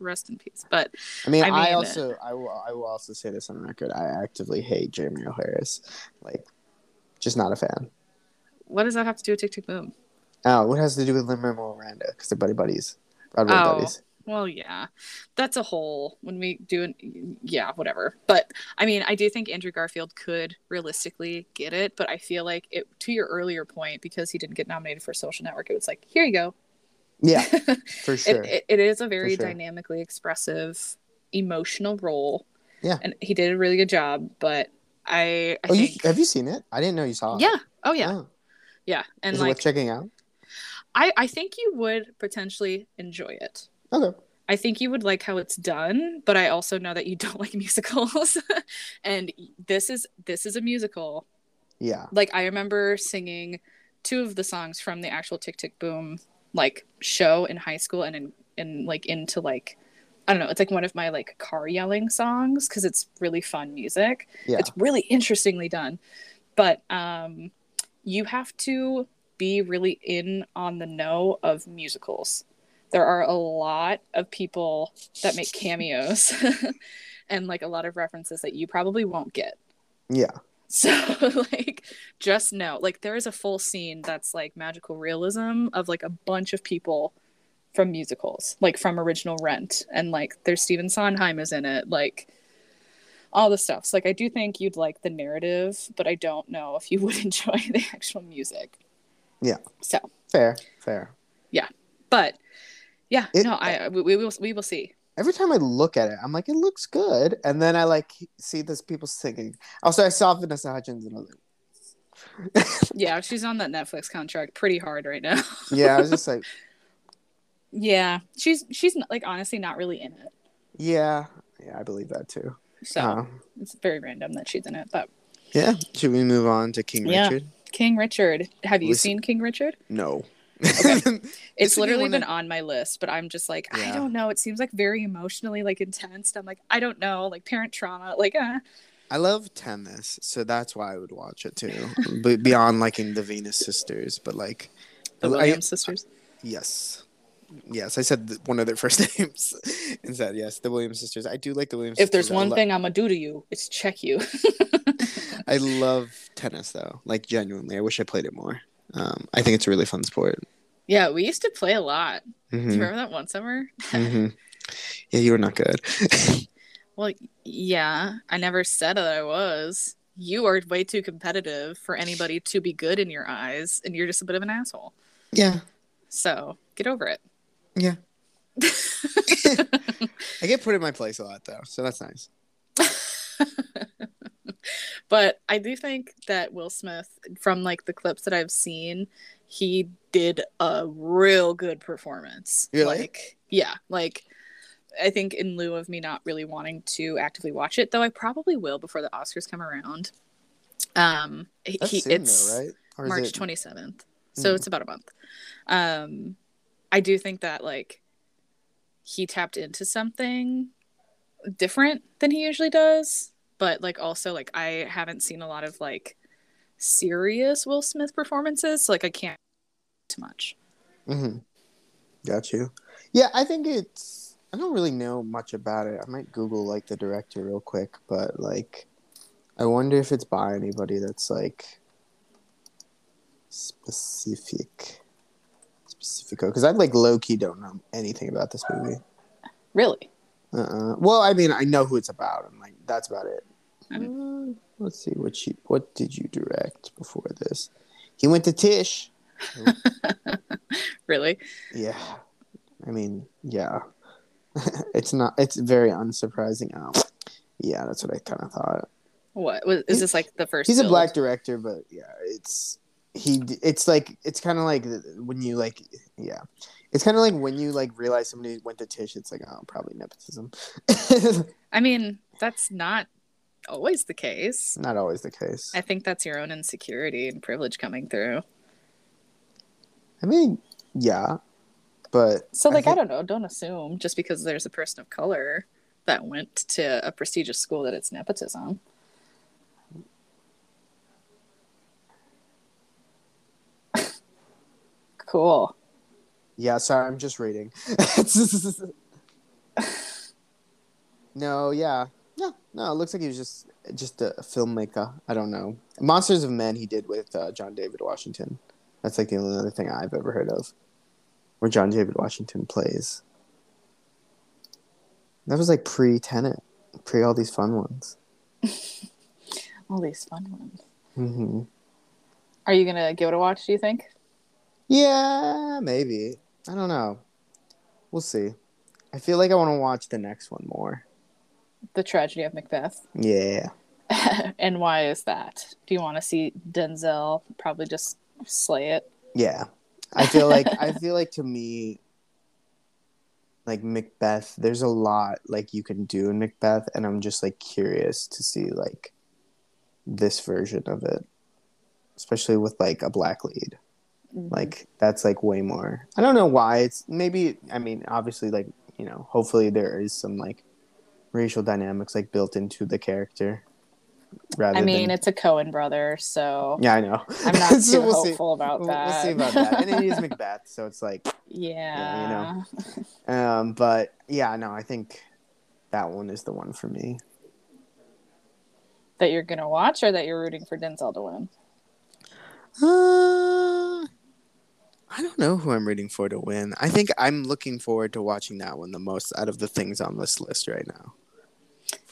rest in peace. But I mean, I I, mean- also, I will, I will also say this on record. I actively hate Jeremy O. Harris. Like, just not a fan. what does that have to do with Tick Tick Boom? Oh, what has to do with Lin Manuel Miranda? Because they're buddy buddies. Broadway Oh. buddies. Well, yeah, that's a whole when we do an yeah, whatever. But I mean, I do think Andrew Garfield could realistically get it, but I feel like it to your earlier point because he didn't get nominated for Social Network. It was like here you go. Yeah, for sure. It, it, it is a very sure. dynamically expressive, emotional role. Yeah. and he did a really good job. But I, I oh, you, have you seen it? I didn't know you saw it. yeah, oh yeah, Oh. Yeah, and Is it like worth checking out? I I think you would potentially enjoy it. Okay. I think you would like how it's done, but I also know that you don't like musicals. and this is this is a musical. Yeah. Like I remember singing two of the songs from the actual Tick Tick Boom like show in high school and in, in like into like I don't know, it's like one of my like car yelling songs because it's really fun music. Yeah. It's really interestingly done. But um you have to be really in on the know of musicals. There are a lot of people that make cameos and like a lot of references that you probably won't get. Yeah. So like just know like there is a full scene that's like magical realism of like a bunch of people from musicals, like from original Rent and like there's Stephen Sondheim is in it, like all the stuff. So like I do think you'd like the narrative, but I don't know if you would enjoy the actual music. Yeah. So, Fair. Fair. Yeah, but yeah, It- no, I we, we will we will see. Every time I look at it, I'm like, it looks good, and then I like see this people singing. Also, I saw Vanessa Hudgens, and I was like, Yeah, she's on that Netflix contract pretty hard right now. yeah, I was just like, yeah, she's she's like honestly not really in it. yeah, yeah, I believe that too. So Uh, it's very random that she's in it. But yeah, should we move on to King Yeah. Richard? King Richard, have you Listen- seen King Richard? No. Okay. It's literally been on my list, but I'm just like, I don't know. It seems like very emotionally like intense. I'm like, I don't know, like parent trauma, like uh. I love tennis, so that's why I would watch it too. but beyond liking the Venus sisters, but like The I- Williams sisters. Yes. Yes, I said th- one of their first names and said yes, the Williams sisters. I do like the Williams If there's sisters. I one lo- thing I'm gonna do to you, it's check you. I love tennis though. Like genuinely, I wish I played it more. Um, I think it's a really fun sport. yeah, we used to play a lot. Do you Mhm, remember that one summer? mhm. Yeah, you were not good. Well, yeah, I never said that I was. You are way too competitive for anybody to be good in your eyes, and you're just a bit of an asshole. yeah, So get over it. yeah. I get put in my place a lot though, so that's nice. but I do think that Will Smith, from like the clips that I've seen, he did a real good performance. Really? Like, yeah, like I think in lieu of me not really wanting to actively watch it, though I probably will before the Oscars come around. Um, he, That's he- soon it's though, right? Or March it- twenty seventh, so Mm. it's about a month. Um, I do think that like he tapped into something different than he usually does, but like also like I haven't seen a lot of like serious Will Smith performances, so like I can't too much. Mm-hmm. Got you. Yeah, I think it's. I don't really know much about it. I might Google like the director real quick, but like, I wonder if it's by anybody that's like specific, specifico. Because I like low key don't know anything about this movie. Really? Uh-uh. Well, I mean, I know who it's about, and like that's about it. Uh, let's see what she what did you direct before this? He went to Tisch. Really? Yeah. I mean, yeah. it's not it's very unsurprising. Um, yeah, that's what I kind of thought. What was is this like the first? He's a black director, but yeah, it's he it's like it's kind of like when you like yeah. It's kind of like when you like realize somebody went to Tisch, it's like, oh, probably nepotism. I mean, that's not always the case. not always the case. I think that's your own insecurity and privilege coming through. I mean, yeah. But So, like, I, think- don't know. Don't assume just because there's a person of color that went to a prestigious school that it's nepotism. cool. Yeah, sorry, I'm just reading. no, yeah. No, it looks like he was just just a filmmaker. I don't know. Monsters of Men he did with uh, John David Washington. That's like the only other thing I've ever heard of where John David Washington plays. That was like pre Tenet, pre all these fun ones. All these fun ones. hmm Are you gonna give it a watch? Do you think? Yeah, maybe. I don't know. We'll see. I feel like I want to watch the next one more. The tragedy of Macbeth. Yeah. and why is that? Do you want to see Denzel probably just slay it. Yeah. I feel like I feel like to me like Macbeth, there's a lot like you can do in Macbeth and I'm just like curious to see like this version of it. Especially with like a black lead. Mhm. Like that's like way more. I don't know why it's maybe I mean obviously like, you know, hopefully there is some like racial dynamics like built into the character rather I mean, than it's a Coen brother, so Yeah, I know. I'm not So too we'll see. hopeful about We'll, that. we'll see about that. And it is Macbeth, so it's like yeah. you know. Um, but yeah, no, I think that one is the one for me. That you're gonna watch, or that you're rooting for Denzel to win. Uh, I don't know who I'm rooting for to win. I think I'm looking forward to watching that one the most out of the things on this list right now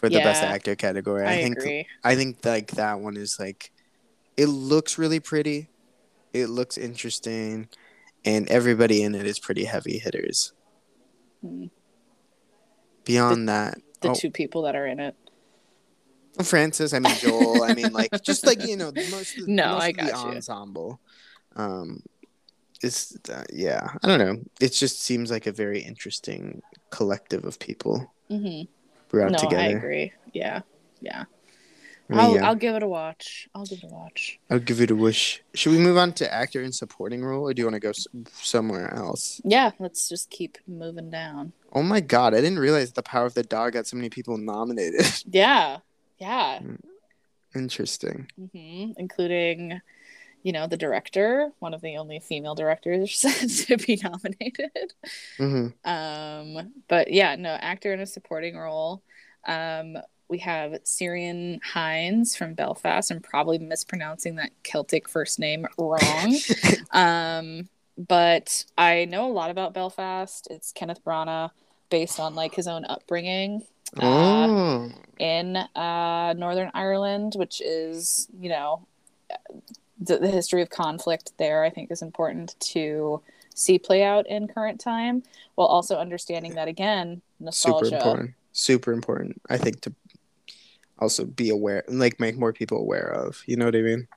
for the best actor category. I, I, think agree. I think like that one is like it looks really pretty. It looks interesting and everybody in it is pretty heavy hitters. Hmm. Beyond that, The oh, two people that are in it. Frances, I mean Joel, I mean like just like you know most of, No, most I of the got you. ensemble. Um, it's uh, yeah, I don't know. It just seems like a very interesting collective of people hmm brought No, together. I agree. Yeah, yeah. I'll, yeah, I'll give it a watch. I'll give it a watch. I'll give it a wish. Should we move on to actor in supporting role, or do you want to go s- somewhere else? Yeah, let's just keep moving down. Oh my god, I didn't realize the Power of the Dog got so many people nominated. Yeah, yeah. Interesting. hmm Including, you know, the director, one of the only female directors to be nominated. hmm Um, but yeah, no, actor in a supporting role. Um, we have Syrian Hinds from Belfast. I'm probably mispronouncing that Celtic first name wrong. um, but I know a lot about Belfast. It's Kenneth Branagh, based on like his own upbringing oh, in uh, Northern Ireland, which is, you know, the, the history of conflict there, I think, is important to see play out in current time, while also understanding that, again, nostalgia. super important. Super important. I think to also be aware, and like make more people aware of. You know what I mean?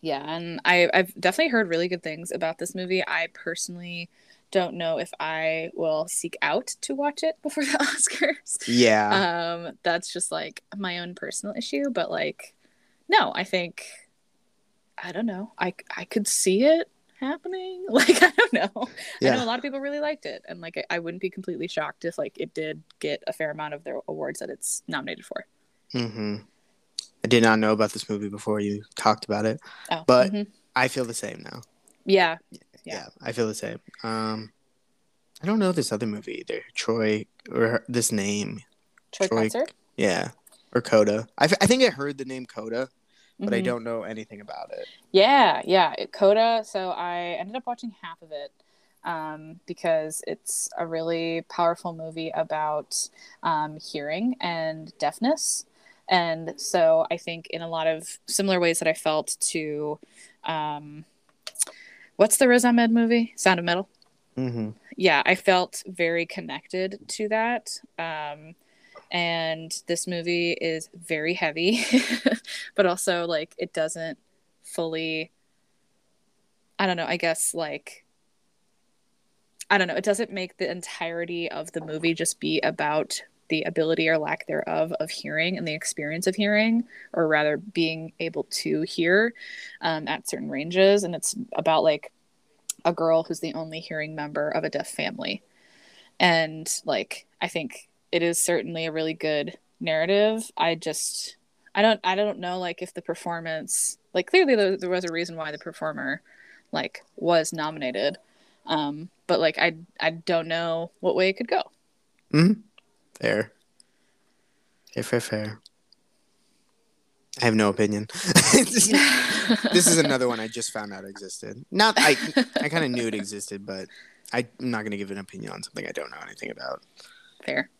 Yeah, and I, I've definitely heard really good things about this movie. I personally don't know if I will seek out to watch it before the Oscars. Yeah. um that's just like my own personal issue but like no i think i don't know i i could see it happening like i don't know i know a lot of people really liked it and like I, I wouldn't be completely shocked if like it did get a fair amount of the awards that it's nominated for hmm I did not know about this movie before you talked about it. oh But- mhm. I feel the same now. yeah Yeah, Yeah. I feel the same. Um, I don't know this other movie either. Troy or her- this name. troy, Troy- concert Yeah, or Coda. I, f- I think I heard the name Coda, but I Mhm. don't know anything about it. Yeah, yeah. Coda. So I ended up watching half of it um, because it's a really powerful movie about um, hearing and deafness. And so I think in a lot of similar ways that I felt to um, what's the Riz Ahmed movie? Sound of Metal. hmm Yeah, I felt very connected to that. Um, and this movie is very heavy, but also like it doesn't fully, I don't know, I guess like, I don't know, it doesn't make the entirety of the movie just be about the ability or lack thereof of hearing and the experience of hearing, or rather being able to hear um, at certain ranges. And it's about like a girl who's the only hearing member of a deaf family. And like I think it is certainly a really good narrative. I just I don't I don't know like if the performance like clearly there, there was a reason why the performer like was nominated. Um but like I I don't know what way it could go. Fair. Fair, fair, fair. I have no opinion. this is another one I just found out existed. Not I I kind of knew it existed, but I'm not going to give an opinion on something I don't know anything about. fair.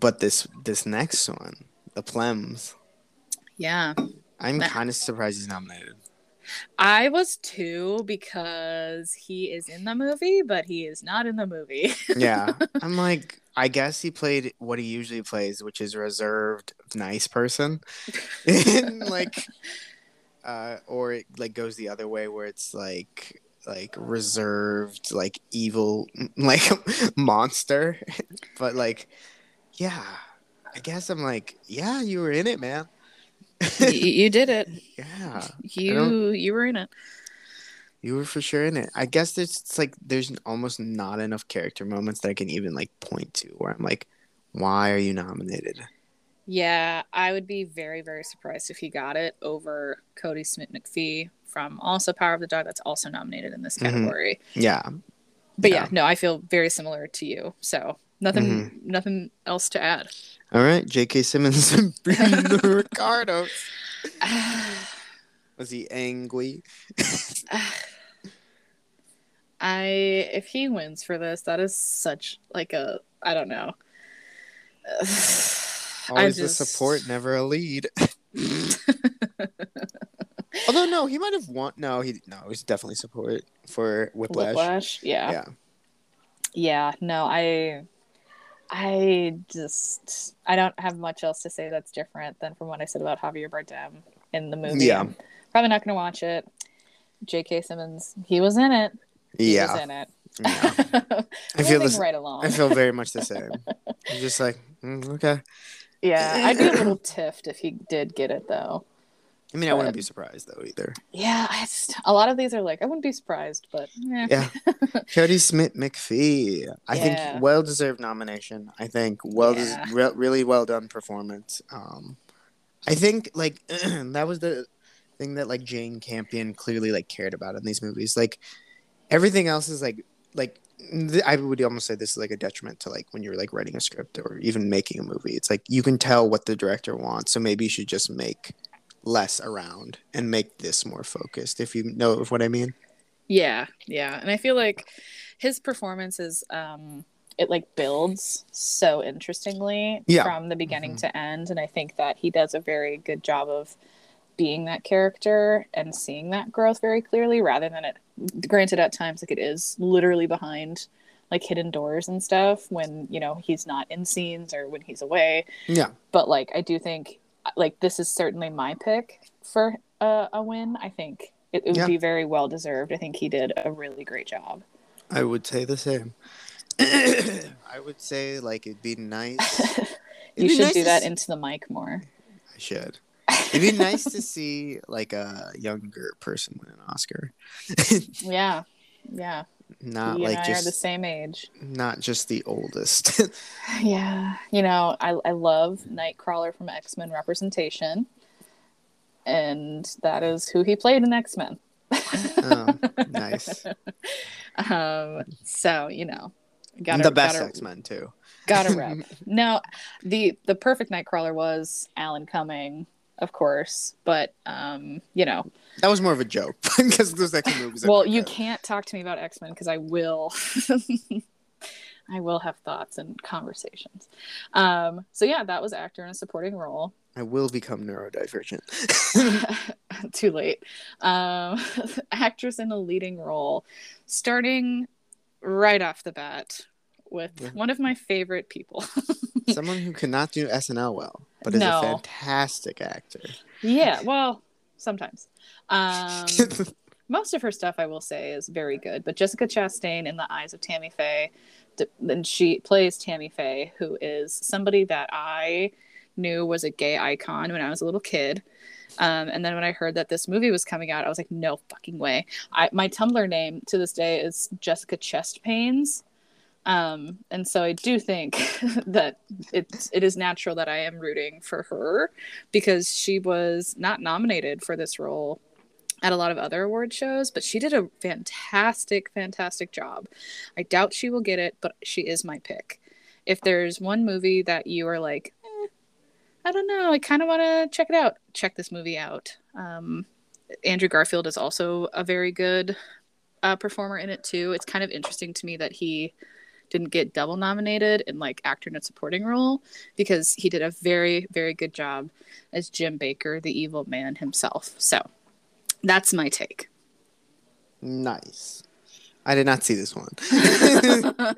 But this this next one, the Plems, Yeah. I'm Nah. kind of surprised he's nominated. I was too because he is in the movie, but he is not in the movie. Yeah, I'm like, I guess he played what he usually plays, which is reserved, nice person. and like, uh, or it like goes the other way where it's like like reserved, like evil, like monster. but like, yeah, I guess I'm like, yeah, you were in it, man. you, you did it. Yeah, You you were in it. you were for sure in it. I guess there's it's like there's almost not enough character moments that I can even like point to where I'm like, why are you nominated? Yeah, I would be very, very surprised if he got it over Kodi Smit-McPhee from also Power of the Dog. That's also nominated in this Mhm. category. Yeah, But yeah. Yeah. no, I feel very similar to you. So nothing, Mm-hmm. nothing else to add. all right. J.K. Simmons and Bruno Ricardo. Was he angry? I if he wins for this, that is such like a I don't know. Always just- the support, never a lead. Although no, he might have won. No, he no, was definitely support for Whiplash. Whiplash, yeah. Yeah. Yeah, no, I I just I don't have much else to say that's different than from what I said about Javier Bardem in the movie. Yeah. I'm probably not gonna watch it. J.K. Simmons, he was in it. Yeah. He was in it. yeah. I feel this. right along. I feel very much the same. I'm just like, mm, okay. yeah, I'd be a little tiffed if he did get it though. I mean, I wouldn't be surprised though either. Yeah, I just a lot of these are like I wouldn't be surprised, but eh. Yeah. Kodi Smit-McPhee. I Yeah. think well deserved nomination. I think well, des- re- really well done performance. Um, I think like that was the thing that like Jane Campion clearly like cared about in these movies. Like everything else is like like th- I would almost say this is like a detriment to like when you're like writing a script or even making a movie. It's like you can tell what the director wants, so maybe you should just make less around and make this more focused. If you know what I mean. Yeah, yeah. And I feel like his performance is um it like builds so interestingly Yeah. from the beginning Mhm. to end and I think that he does a very good job of being that character and seeing that growth very clearly rather than it granted at times like it is literally behind like hidden doors and stuff when you know he's not in scenes or when he's away Yeah. but like I do think like this is certainly my pick for a, a win. I think it, it would Yeah. be very well deserved. I think he did a really great job. I would say the same. I would say like it'd be nice. you It'd be should nice do that s- into the mic more. I should. It'd be nice to see like a younger person win an Oscar, Yeah, yeah. Not you like and I are the same age. not just the oldest. Yeah, you know, I I love Nightcrawler from X Men representation, and that is who he played in X Men. oh, nice. Um, so you know, gotta the best X Men too. Gotta rep. no, the the perfect Nightcrawler was Alan Cumming, of course, but um, you know, That was more of a joke because those X Men movies. well, you can't talk to me about X Men because I will. I will have thoughts and conversations. Um, so yeah, that was actor in a supporting role. I will become neurodivergent. Too late. Um, actress in a leading role, starting right off the bat with Yeah. one of my favorite people. Someone who cannot do SNL well, but is No. a fantastic actor. yeah, well, sometimes. Um, most of her stuff, I will say, is very good. But Jessica Chastain in the eyes of Tammy Faye, and she plays Tammy Faye, who is somebody that I knew was a gay icon when I was a little kid. Um, and then when I heard that this movie was coming out, I was like, no fucking way. I, my Tumblr name to this day is Jessica Chest Pains. Um, and so I do think that it, it is natural that I am rooting for her because she was not nominated for this role at a lot of other award shows, but she did a fantastic, fantastic job. I doubt she will get it, but she is my pick. If there's one movie that you are like, eh, I don't know, I kind of want to check it out, check this movie out. Um, Andrew Garfield is also a very good uh, performer in it too. It's kind of interesting to me that he didn't get double nominated in like actor in a supporting role because he did a very, very good job as Jim Bakker, the evil man himself. So that's my take. nice. I did not see this one.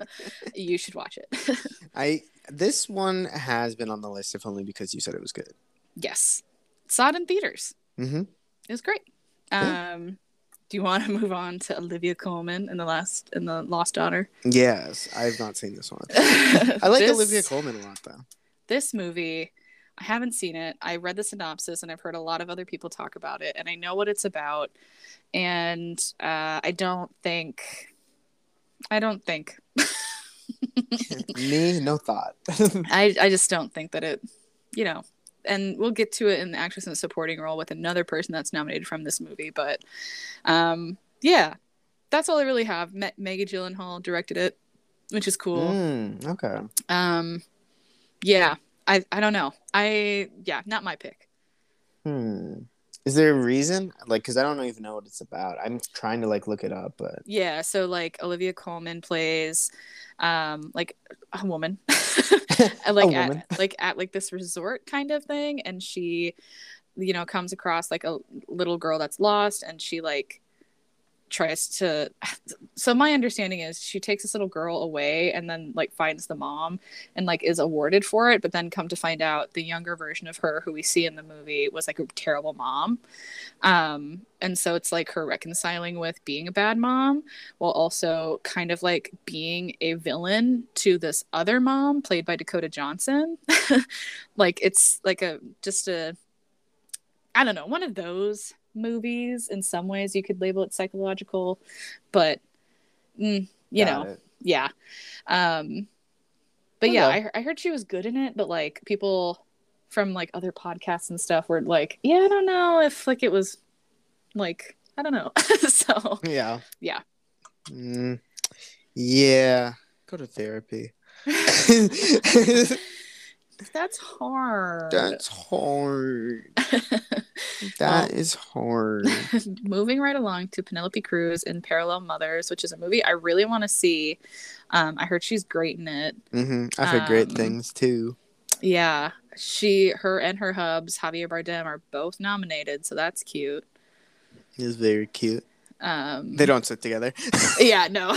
you should watch it. I this one has been on the list if only because you said it was good. yes. Saw it in theaters. Mm-hmm. it was great. Um, do you want to move on to Olivia Colman in the last in the Lost Daughter? Yes, I have not seen this one. I like This- Olivia Colman a lot though. This movie, I haven't seen it. I read the synopsis and I've heard a lot of other people talk about it, and I know what it's about. And uh, I don't think, I don't think, Me, no thought. I I just don't think that it, you know. And we'll get to it in the actress in the supporting role with another person that's nominated from this movie, but um, yeah, that's all I really have. Me- Maggie Gyllenhaal directed it, which is cool. Mm, okay. Um, yeah, I I don't know. I yeah, not my pick. Hmm. Is there a reason? Like, because I don't even know what it's about. I'm trying to like look it up, but Yeah, so like Olivia Colman plays, um, like a woman, like A at, like at like this resort kind of thing, and she, you know, comes across like a little girl that's lost, and she like tries to so my understanding is she takes this little girl away and then like finds the mom and like is awarded for it but then come to find out the younger version of her who we see in the movie was like a terrible mom. Um and so it's like her reconciling with being a bad mom while also kind of like being a villain to this other mom played by Dakota Johnson. Like it's like a just a I don't know, one of those movies. In some ways, you could label it psychological, but mm, you Got know, it. yeah. Um, but yeah, I, I heard she was good in it, but like people from like other podcasts and stuff were like, yeah, I don't know if like it was like I don't know. so yeah. Yeah. Mm, yeah. Go to therapy. that's hard. That's hard. That is hard. moving right along to Penelope Cruz in Parallel Mothers, which is a movie I really want to see. Um, I heard she's great in it. hmm I've heard great Um, things too. Yeah, she, her, and her hubs, Javier Bardem, are both nominated, so that's cute. It's very cute. Um, They don't sit together. yeah, no.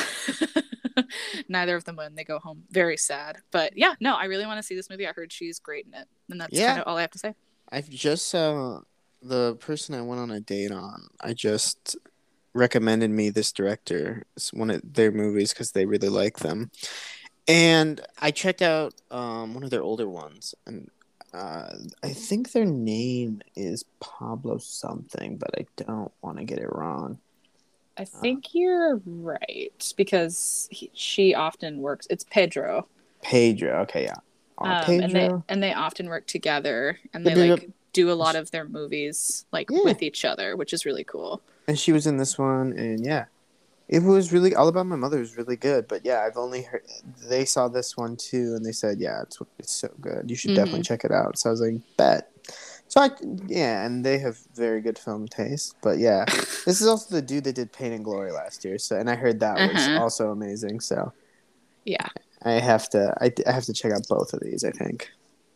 Neither of them win. They go home very sad. But yeah, no, I really want to see this movie. I heard she's great in it, and that's Yeah. kind of all I have to say. I've just uh the person I went on a date on. I just recommended me this director. It's one of their movies because they really like them, and I checked out um one of their older ones, and uh, I think their name is Pablo something, but I don't want to get it wrong. I think you're right because he, she often works. It's Pedro. Pedro. Okay, yeah. Oh, um, Pedro. and they and they often work together and They like do a lot of their movies like Yeah. with each other which is really cool and she was in this one and yeah it was really all about my mother was really good but yeah i've only heard they saw this one too and they said yeah it's it's so good you should definitely check it out so i was like bet so i yeah and they have very good film taste but yeah. This is also the dude that did pain and glory last year so and i heard that was Uh-huh. also amazing so. Yeah. I have to I, I have to check out both of these i think.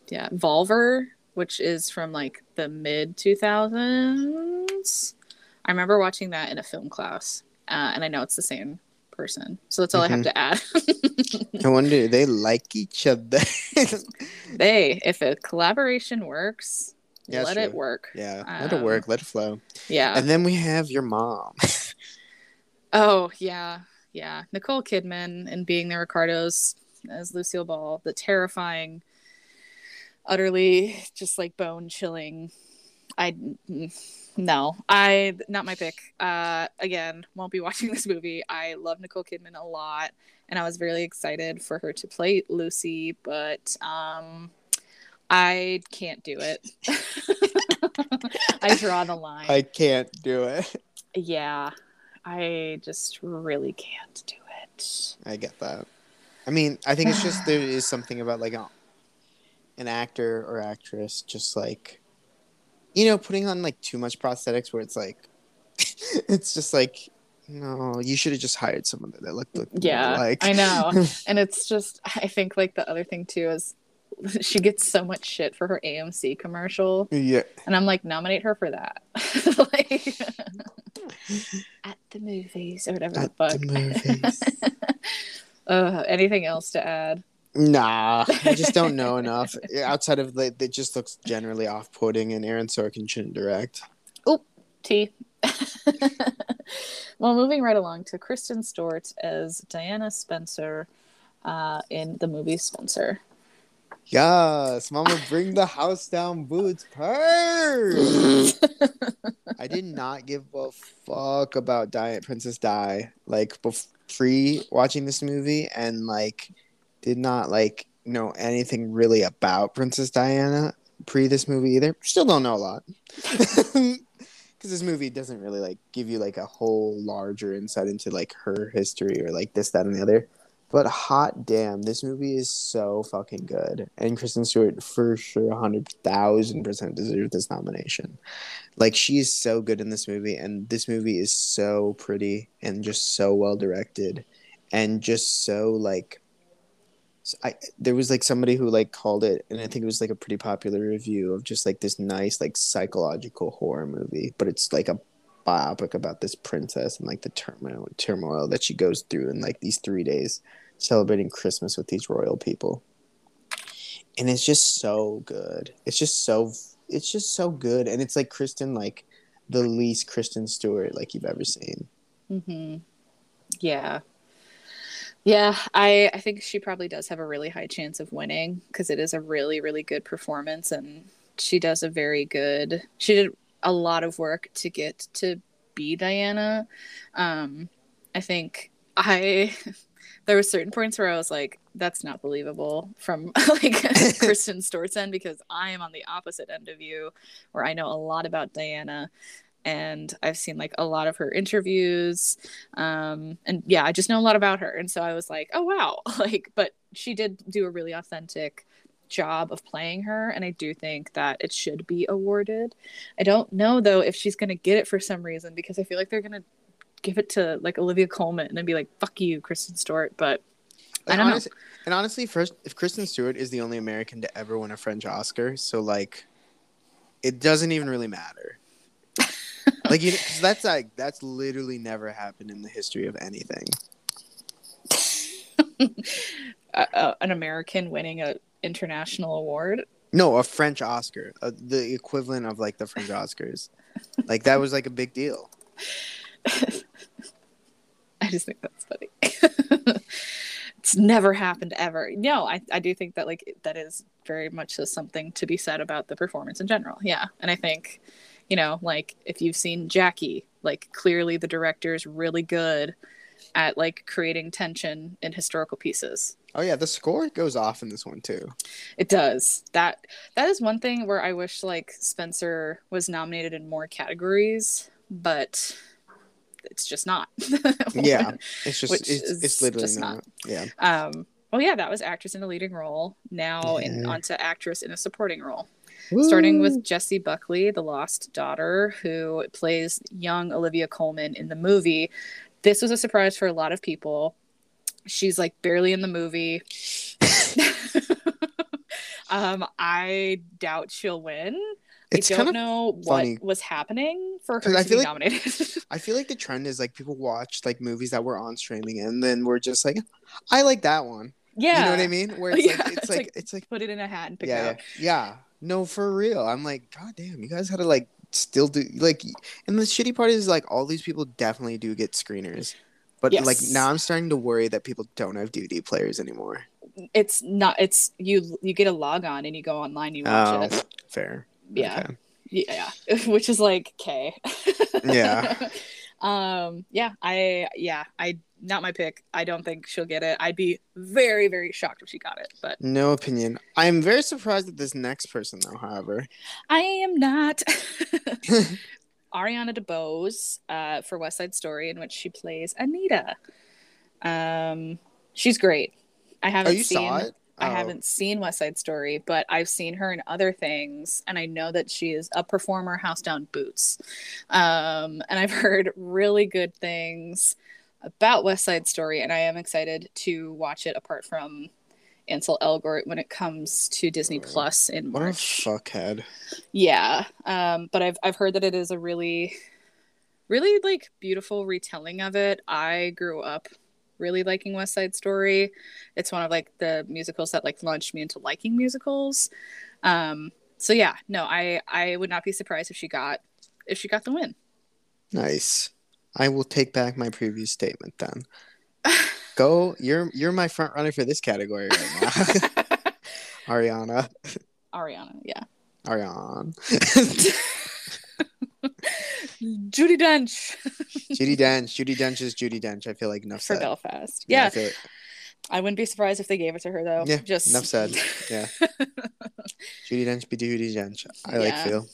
Yeah volver which is from like the mid 2000s i remember watching that in a film class uh, and i know it's the same person so that's all i have Mhm. to add. I wonder they like each other. They if a collaboration works Yeah, let it work yeah let it Um, work let it flow yeah and then we have your mom Oh yeah, yeah. Nicole Kidman and being the Ricardos as Lucille Ball, the terrifying, utterly just like bone chilling. I no, I not my pick. Uh, again, won't be watching this movie. I love Nicole Kidman a lot, and I was really excited for her to play Lucy, but um, I can't do it. I draw the line. i can't do it Yeah, I just really can't do it. I get that. I mean, I think it's just there is something about like a, an actor or actress just like you know putting on like too much prosthetics where it's like it's just like no, you should have just hired someone that looked, looked Yeah, like I know. And it's just, I think like the other thing too is she gets so much shit for her AMC commercial. yeah. And I'm like, nominate her for that. like, at the movies or whatever At the fuck. the movies. uh, anything else to add? Nah, I just don't know enough. Outside of like, it just looks generally off-putting, and Aaron Sorkin shouldn't direct. Oop, T. well, moving right along to Kristen Stewart as Diana Spencer uh, in the movie Spencer. Yes, Mama, bring the house down, boots, purrs. I did not give a fuck about Diet Princess Di like pre watching this movie, and like did not like know anything really about Princess Diana pre this movie either. Still don't know a lot. because this movie doesn't really like give you like a whole larger insight into like her history or like this that and the other but hot damn, this movie is so fucking good. And Kristen Stewart for sure 100,000% deserves this nomination. Like she is so good in this movie and this movie is so pretty and just so well directed and just so like I there was like somebody who like called it and I think it was like a pretty popular review of just like this nice like psychological horror movie, but it's like a biopic about this princess and like the turmoil turmoil that she goes through in like these 3 days celebrating Christmas with these royal people. And it's just so good. It's just so it's just so good and it's like Kristen like the least Kristen Stewart like you've ever seen. Mhm. Yeah. Yeah, I I think she probably does have a really high chance of winning because it is a really really good performance and she does a very good. She did a lot of work to get to be Diana. Um I think I there were certain points where I was like, that's not believable from like Kristen Stewart's end because I am on the opposite end of you, where I know a lot about Diana and I've seen like a lot of her interviews. Um, and yeah, I just know a lot about her. And so I was like, oh wow, like, but she did do a really authentic job of playing her and i do think that it should be awarded i don't know though if she's going to get it for some reason because i feel like they're going to give it to like Olivia Colman and then be like, "Fuck you, Kristen Stewart." But I don't honest, know. And honestly, first, if Kristen Stewart is the only American to ever win a French Oscar, so like, it doesn't even really matter. like, you, cause that's like that's literally never happened in the history of anything. uh, uh, an American winning a international award. No, a French Oscar, uh, the equivalent of like the French Oscars. like that was like a big deal. I just think that's funny. it's never happened ever. No, I, I do think that like that is very much just something to be said about the performance in general. Yeah. And I think, you know, like if you've seen Jackie, like clearly the director is really good at like creating tension in historical pieces. Oh yeah, the score goes off in this one too. It does. That that is one thing where I wish like Spencer was nominated in more categories, but it's just not. yeah, it's just it's, it's literally just not. not. Yeah. Um. Well, yeah, that was actress in a leading role. Now, yeah. in onto actress in a supporting role. Woo. Starting with Jessie Buckley, the lost daughter, who plays young Olivia Colman in the movie. This was a surprise for a lot of people. She's like barely in the movie. um, I doubt she'll win it's I don't know funny. what was happening for her to I feel be like, nominated. I feel like the trend is like people watch like movies that were on streaming and then we're just like, I like that one. Yeah. You know what I mean? Where it's yeah. like it's, it's like, like, it's like put it in a hat and pick yeah, it out. Yeah. No, for real. I'm like, God damn, you guys had to like still do like and the shitty part is like all these people definitely do get screeners. But yes. like now I'm starting to worry that people don't have DVD players anymore. It's not it's you you get a log on and you go online you watch oh, it. Fair yeah. Okay. yeah which is like okay yeah. Um yeah i yeah i not my pick. I don't think she'll get it. I'd be very very shocked if she got it but no opinion. I'm very surprised at this next person though however. I am not. Ariana DeBose uh, for west side story in which she plays anita. Um she's great. I haven't oh, you seen saw it I oh. haven't seen West Side Story, but I've seen her in other things, and I know that she is a performer, house down boots. Um, and I've heard really good things about West Side Story, and I am excited to watch it. Apart from Ansel Elgort, when it comes to Disney Plus in March. What a fuckhead! Yeah, um, but I've I've heard that it is a really, really like beautiful retelling of it. I grew up really liking West Side Story. It's one of like the musicals that like launched me into liking musicals. Um, so yeah, no, I I would not be surprised if she got if she got the win. Nice. I will take back my previous statement then. Go. You're you're my front runner for this category right now. Ariana. Ariana, yeah. Ariane. Judi Dench Judi Dench. Judi Dench is Judi Dench. I feel like enough for said. Belfast. Yeah, I Yeah, like- I wouldn't be surprised if they gave it to her though. Yeah, just enough said. Yeah. Judi Dench be Judi Dench. I like Yeah. feel.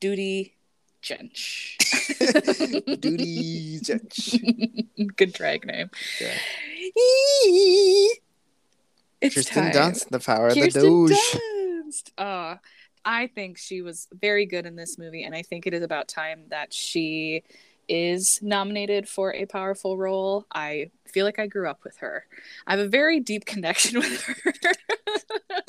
Duty Jench. Judi Dench. Good drag name. Yeah. It's Kirsten time. Dunst, the power of the Kirsten Doge. Dunst. Uh, I think she was very good in this movie, and I think it is about time that she is nominated for a powerful role. I feel like I grew up with her. I have a very deep connection with her.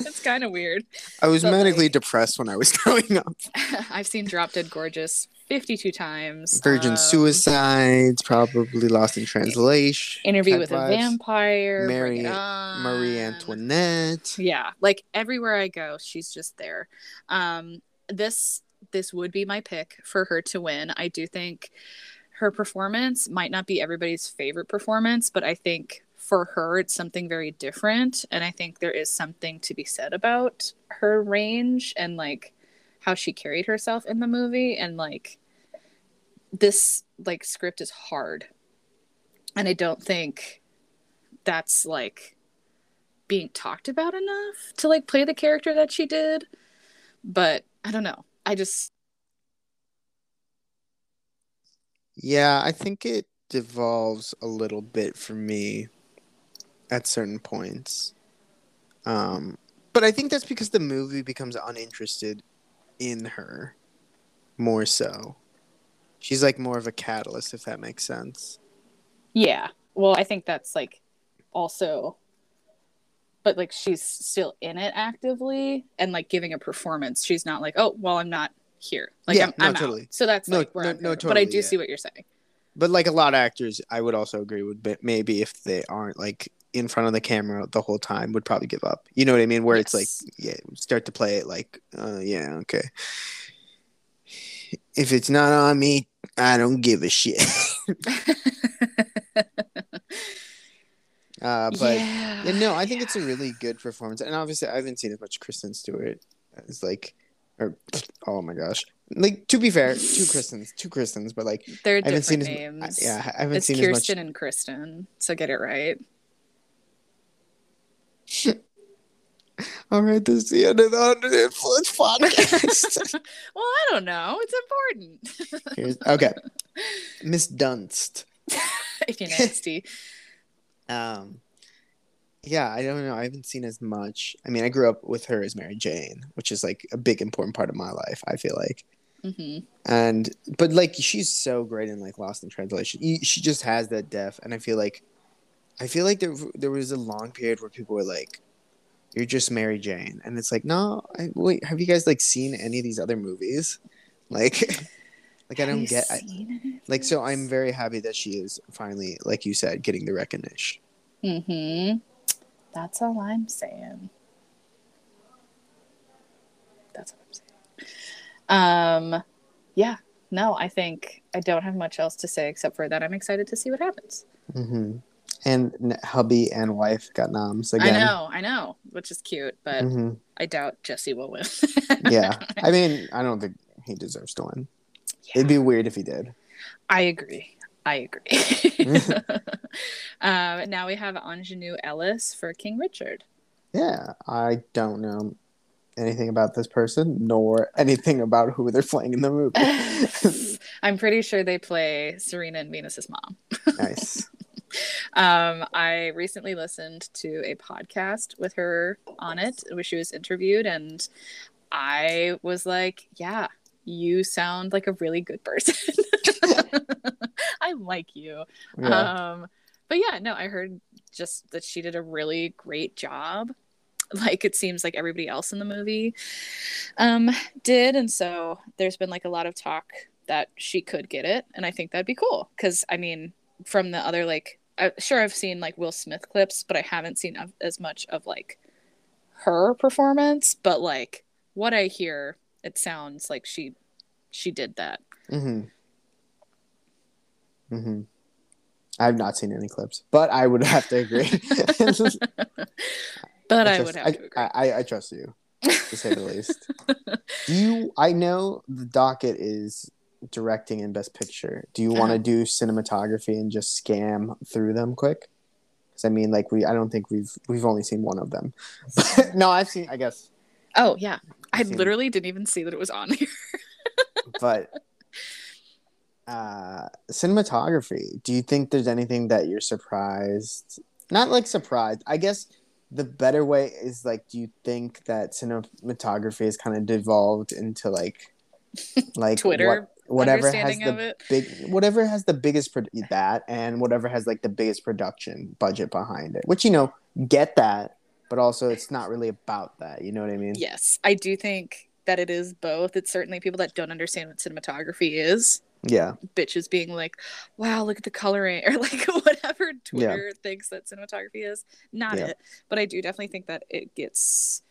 it's kind of weird. I was But, manically like- depressed when I was growing up. I've seen Drop Dead Gorgeous 52 times. Virgin Um, Suicides, probably Lost in Translation. Interview with a Vampire. Mary-. Marie Antoinette. yeah like everywhere i go she's just there um this this would be my pick for her to win. I do think her performance might not be everybody's favorite performance but i think for her it's something very different. And i think there is something to be said about her range and like how she carried herself in the movie. And like this like script is hard. And i don't think that's like being talked about enough to like play the character that she did. But i don't know i just Yeah, I think it devolves a little bit for me at certain points. Um, but I think that's because the movie becomes uninterested in her more so. She's like more of a catalyst, if that makes sense. yeah well i think that's like also but like she's still in it actively and like giving a performance she's not like oh well i'm not here like Yeah, i'm, no, I'm out. totally. so that's No, like where no, I'm no, going. but i do yeah. see what you're saying But like a lot of actors, I would also agree would be, maybe if they aren't like in front of the camera the whole time, would probably give up. You know what I mean? Where it's like, yeah, start to play it like, uh, yeah, okay. If it's not on me, I don't give a shit. uh, but yeah, yeah, no, I think it's a really good performance, and obviously I haven't seen as much Kristen Stewart as like, or oh my gosh, like to be fair, two Kristens, two Kristens, but like they're I haven't seen different as names. yeah, I haven't it's seen kirsten as and kristen so get it right. All right, this is the end of the Under the Influence podcast. well i don't know. It's important. Okay, Miss Dunst. if you're nasty Um, yeah, I don't know. I haven't seen as much. I mean, I grew up with her as Mary Jane, which is like a big important part of my life. I feel like. hmm and but like she's so great in like Lost in Translation. She just has that depth, and I feel like, I feel like there there was a long period where people were like, "You're just Mary Jane," and it's like, no, I, wait, have you guys like seen any of these other movies? Like, like I Have don't get. I, like, so? I'm very happy that she is finally, like you said, getting the recognition. Mm-hmm. That's all I'm saying. That's what I'm saying. Um, yeah. No, I think I don't have much else to say except for that I'm excited to see what happens. hmm And n- hubby and wife got noms again. I know, I know, which is cute, but hmm I doubt Jesse will win. Yeah, I mean, I don't think he deserves to win. Yeah, It'd be weird if he did. I agree. I agree. um, now we have Aunjanue Ellis for King Richard. Yeah, I don't know anything about this person nor anything about who they're playing in the movie. I'm pretty sure they play Serena and Venus's mom. nice. Um, I recently listened to a podcast with her on it, where she was interviewed, and I was like, "Yeah, you sound like a really good person. I like you." Yeah. Um, but yeah, no, I heard just that she did a really great job. Like it seems like everybody else in the movie um, did, and so there's been like a lot of talk that she could get it, and I think that'd be cool because I mean, from the other like, I, sure I've seen like Will Smith clips, but I haven't seen as much of like her performance. But like what I hear, it sounds like she she did that. hmm hmm I have not seen any clips, but I would have to agree. but I, trust- would have I, to agree. I, I, I trust you, to say the least. Do you? I know the docket is directing and best picture. Do you want to Uh-huh. do cinematography and just scam through them quick? Because I mean, like we, I don't think we've we've only seen one of them. no, I've seen. I guess, oh yeah, I seen- literally didn't even see that it was on here. but uh cinematography. Do you think there's anything that you're surprised? Not like surprised. I guess the better way is like, do you think that cinematography has kind of devolved into like, like Twitter what, whatever has the big, whatever has the biggest pro- that, and whatever has like the biggest production budget behind it. Which you know, get that, but also it's not really about that. You know what I mean? Yes, I do think that it is both. It's certainly people that don't understand what cinematography is. Yeah. Bitches being like, "Wow, look at the coloring," or like whatever Twitter thinks that cinematography is. Not Yeah. it, but I do definitely think that it gets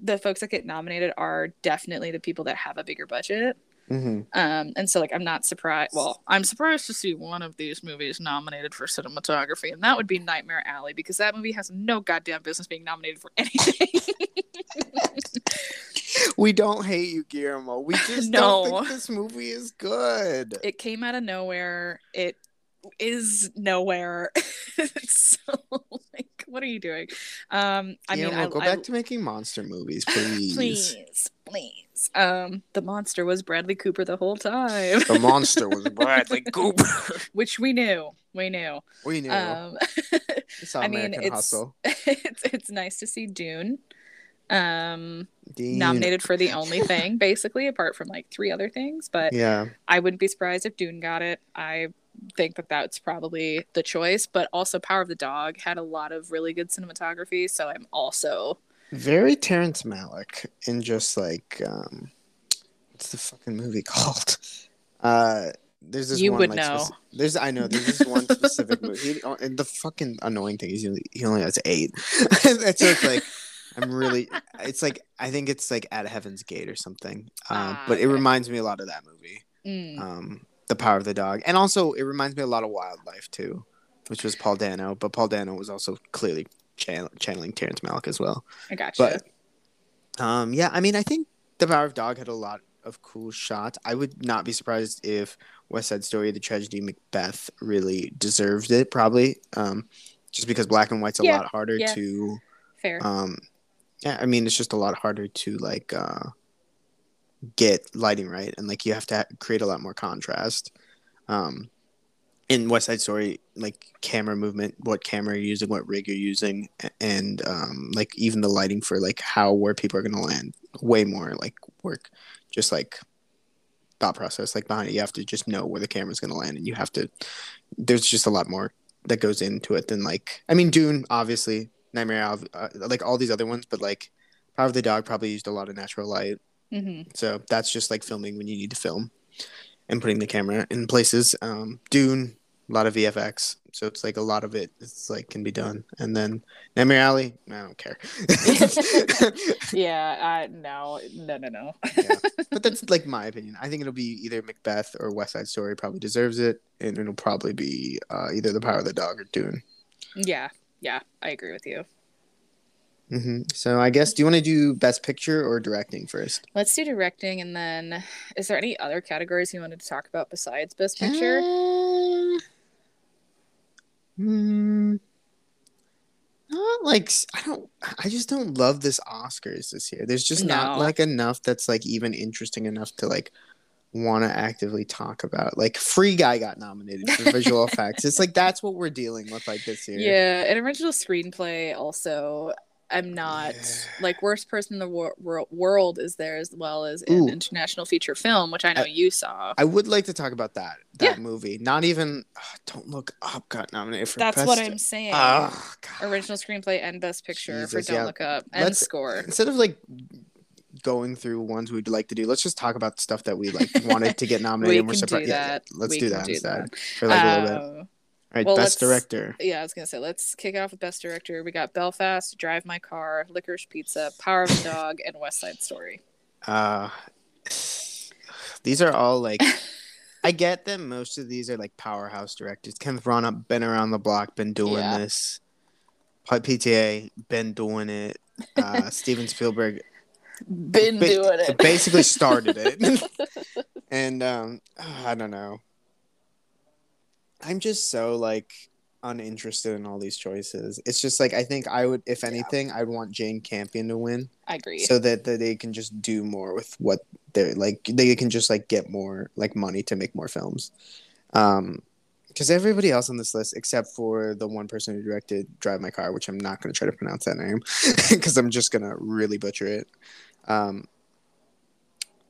the folks that get nominated are definitely the people that have a bigger budget. Hmm Um, and so like I'm not surprised. Well, I'm surprised to see one of these movies nominated for cinematography, and that would be Nightmare Alley because that movie has no goddamn business being nominated for anything. We don't hate you, Guillermo. We just No. don't think this movie is good. it came out of nowhere. It is nowhere. so like, what are you doing? Um, I mean, Guillermo, I, go I- back to making monster movies, please. please, please. Um, the monster was Bradley Cooper the whole time, The monster was Bradley Cooper. which we knew. We knew. we knew. Um, I mean, it's- it's it's nice to see Dune um Dean- nominated for the only thing basically apart from like three other things but Yeah. i wouldn't be surprised if dune got it i think that that's probably the choice but also power of the dog had a lot of really good cinematography so i'm also Very Terrence Malick in just like um what's the fucking movie called? Uh there's this You one would like, know. speci- there's I know there's this one specific movie. He, and the fucking annoying thing is he only, he only has eight. and so it's like I'm really it's like I think it's like at Heaven's Gate or something. Um, Ah, but it okay. reminds me a lot of that movie. mm, Um, The Power of the Dog, and also it reminds me a lot of Wildlife too, which was Paul Dano. But Paul Dano was also clearly channel- channeling Terrence Malick as well. i got But um, yeah, I mean, I think The Power of Dog had a lot of cool shots. I would not be surprised if West Side Story, The Tragedy Macbeth, really deserved it. Probably, um, just because black and white's a Yeah, lot harder yeah. to. fair Um, yeah, I mean, it's just a lot harder to like uh, get lighting right, and like you have to ha- create a lot more contrast. Um, in West Side Story, like camera movement, what camera you're using, what rig you're using, and um, like even the lighting for like how where people are gonna land, way more like work, just like thought process like behind it. You have to just know where the camera's gonna land, and you have to. There's just a lot more that goes into it than like I mean Dune, obviously Nightmare, uh, like all these other ones, but like Power of the Dog probably used a lot of natural light. hmm So that's just like filming when you need to film and putting the camera in places. Um, Dune, a lot of VFX. So it's like a lot of it it's like can be done. And then Nightmare Alley, I don't care. yeah i no no no no Yeah. But that's like my opinion. I think it'll be either Macbeth or West Side Story probably deserves it. And it'll probably be uh, either The Power of the Dog or Dune. yeah yeah i agree with you hmm So I guess, do you want to do Best Picture or Directing first? let's do directing and then is there any other categories you wanted to talk about besides best picture Uh, hmm, not like I don't. I just don't love this Oscars this year. There's just not like enough that's like even interesting enough to like want to actively talk about. Like Free Guy got nominated for visual effects. It's like that's what we're dealing with like this year. Yeah, an original screenplay also. I'm not Yeah. like worst person in the wor- wor- world is there as well as in Ooh. international feature film, which I know I- you saw. I would like to talk about that that Yeah. movie. Not even ugh, Don't Look Up got nominated for That's best. what I'm saying. Oh, original screenplay and best picture for Don't yeah. Look Up and Let's- score. instead of like going through ones we'd like to do, let's just talk about stuff that we like wanted to get nominated. We and we're can do surprised. Yeah, yeah, that. let's We do that do instead that. for like a little bit. Oh. All right, well, best director. Yeah, I was gonna say let's kick off with best director. We got Belfast, Drive My Car, Licorice Pizza, Power of the Dog, and West Side Story. Uh, these are all like I get that most of these are like powerhouse directors. Kenneth Branagh been around the block, been doing Yeah. this. PTA been doing it. Uh, Steven Spielberg Been ba- doing it. basically started it. and um, I don't know. I'm just so like uninterested in all these choices. It's just like I think I would, if anything, I'd want Jane Campion to win I agree. so that, that they can just do more with what they're like. They can just like get more like money to make more films. Um, because everybody else on this list, except for the one person who directed Drive My Car, which I'm not going to try to pronounce that name because I'm just going to really butcher it. Um,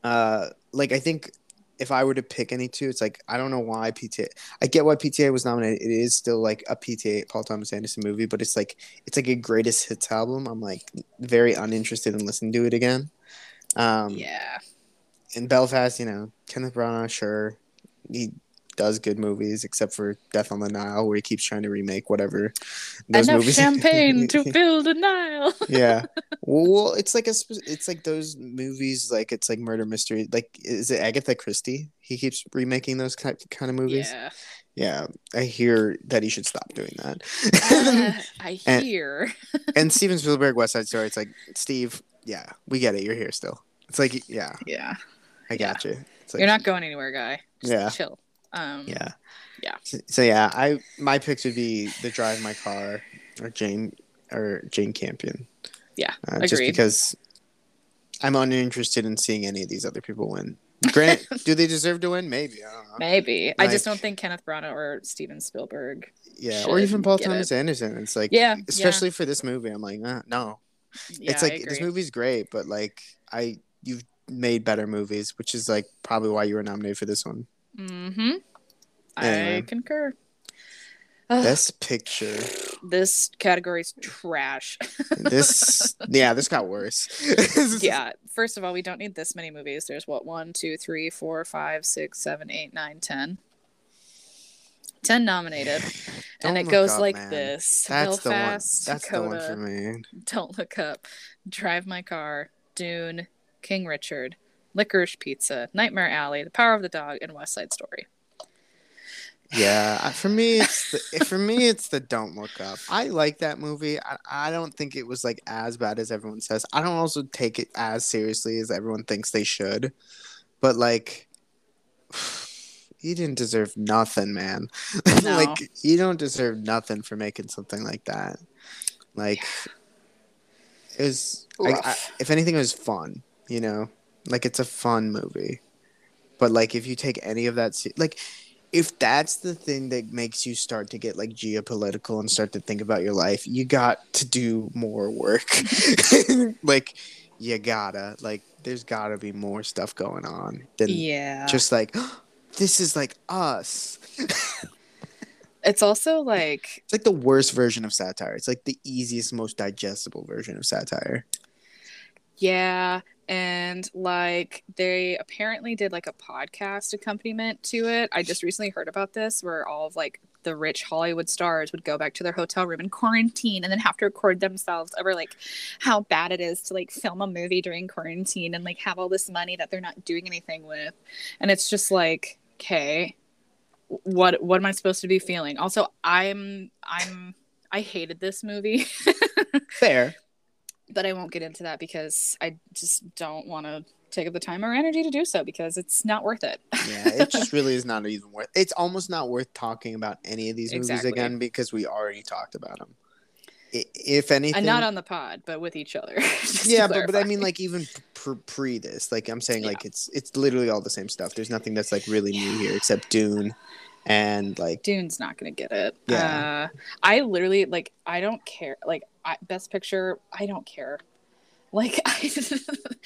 uh, like I think if I were to pick any two, it's like I don't know why PTA. I get why PTA was nominated. It is still like a PTA Paul Thomas Anderson movie, but it's like it's like a greatest hits album. I'm like very uninterested in listening to it again. Um, yeah. in Belfast, you know, Kenneth Branagh, sure, he does good movies, except for Death on the Nile, where he keeps trying to remake whatever those Enough movies. champagne to fill the Nile. yeah, well, it's like a, it's like those movies, like it's like murder mystery. Like, is it Agatha Christie? He keeps remaking those kind kind of movies. Yeah. Yeah, I hear that he should stop doing that. Uh, I And- hear. and Steven Spielberg, West Side Story. It's like Steve. Yeah, we get it. You're here still. It's like, yeah, Yeah. I Yeah. got you. It's like, You're not going anywhere, guy. Just Yeah. chill. Um, Yeah. Yeah. So, so yeah, I my picks would be the drive my car or Jane or Jane Campion. Yeah, Uh, just because I'm uninterested in seeing any of these other people win. Grant, do they deserve to win? Maybe. I don't know. Maybe. I just don't think Kenneth Branagh or Steven Spielberg. Yeah, or even Paul Thomas Anderson. It's like, Yeah. especially for this movie, I'm like, uh, no. yeah. it's like this movie's great, but like I, you've made better movies, which is like probably why you were nominated for this one. Mm-hmm. I concur. Best picture. this category's trash. This, yeah, this got worse. yeah. First of all, we don't need this many movies. There's what one, two, three, four, five, six, seven, eight, nine, ten. Ten nominated, and it goes Up, like man. this: That's the one. Belfast, That's the one for me. Don't Look Up, Drive My Car, Dune, King Richard, Licorice Pizza, Nightmare Alley, The Power of the Dog, and West Side Story. Yeah, for me, it's the, for me, it's the Don't Look Up. I like that movie. I, I don't think it was like as bad as everyone says. I don't also take it as seriously as everyone thinks they should. But like, you didn't deserve nothing, man. No. like, you don't deserve nothing for making something like that. Like, it was. I, I, if anything, it was fun. You know, like it's a fun movie. But like, if you take any of that, se- like if that's the thing that makes you start to get like geopolitical and start to think about your life, you got to do more work. like you gotta like there's gotta be more stuff going on than Yeah. just like this is like us. it's also like It's like the worst version of satire. It's like the easiest, most digestible version of satire. Yeah, and like they apparently did like a podcast accompaniment to it. I just recently heard about this where all of like the rich Hollywood stars would go back to their hotel room in quarantine and then have to record themselves over like how bad it is to like film a movie during quarantine and like have all this money that they're not doing anything with. And it's just like, okay, what what am I supposed to be feeling? Also, I'm I'm I hated this movie. Fair. But I won't get into that because I just don't want to take up the time or energy to do so because it's not worth it. Yeah, it just really is not even worth. It's almost not worth talking about any of these movies Exactly. again because we already talked about them. If anything, and not on the pod, but with each other. yeah, but, but I mean, like even pr- pre this, like I'm saying, like it's it's literally all the same stuff. There's nothing that's like really new here except Dune, and like Dune's not gonna get it. Yeah. Uh, I literally like I don't care. Like I, best picture, I don't care. Like I,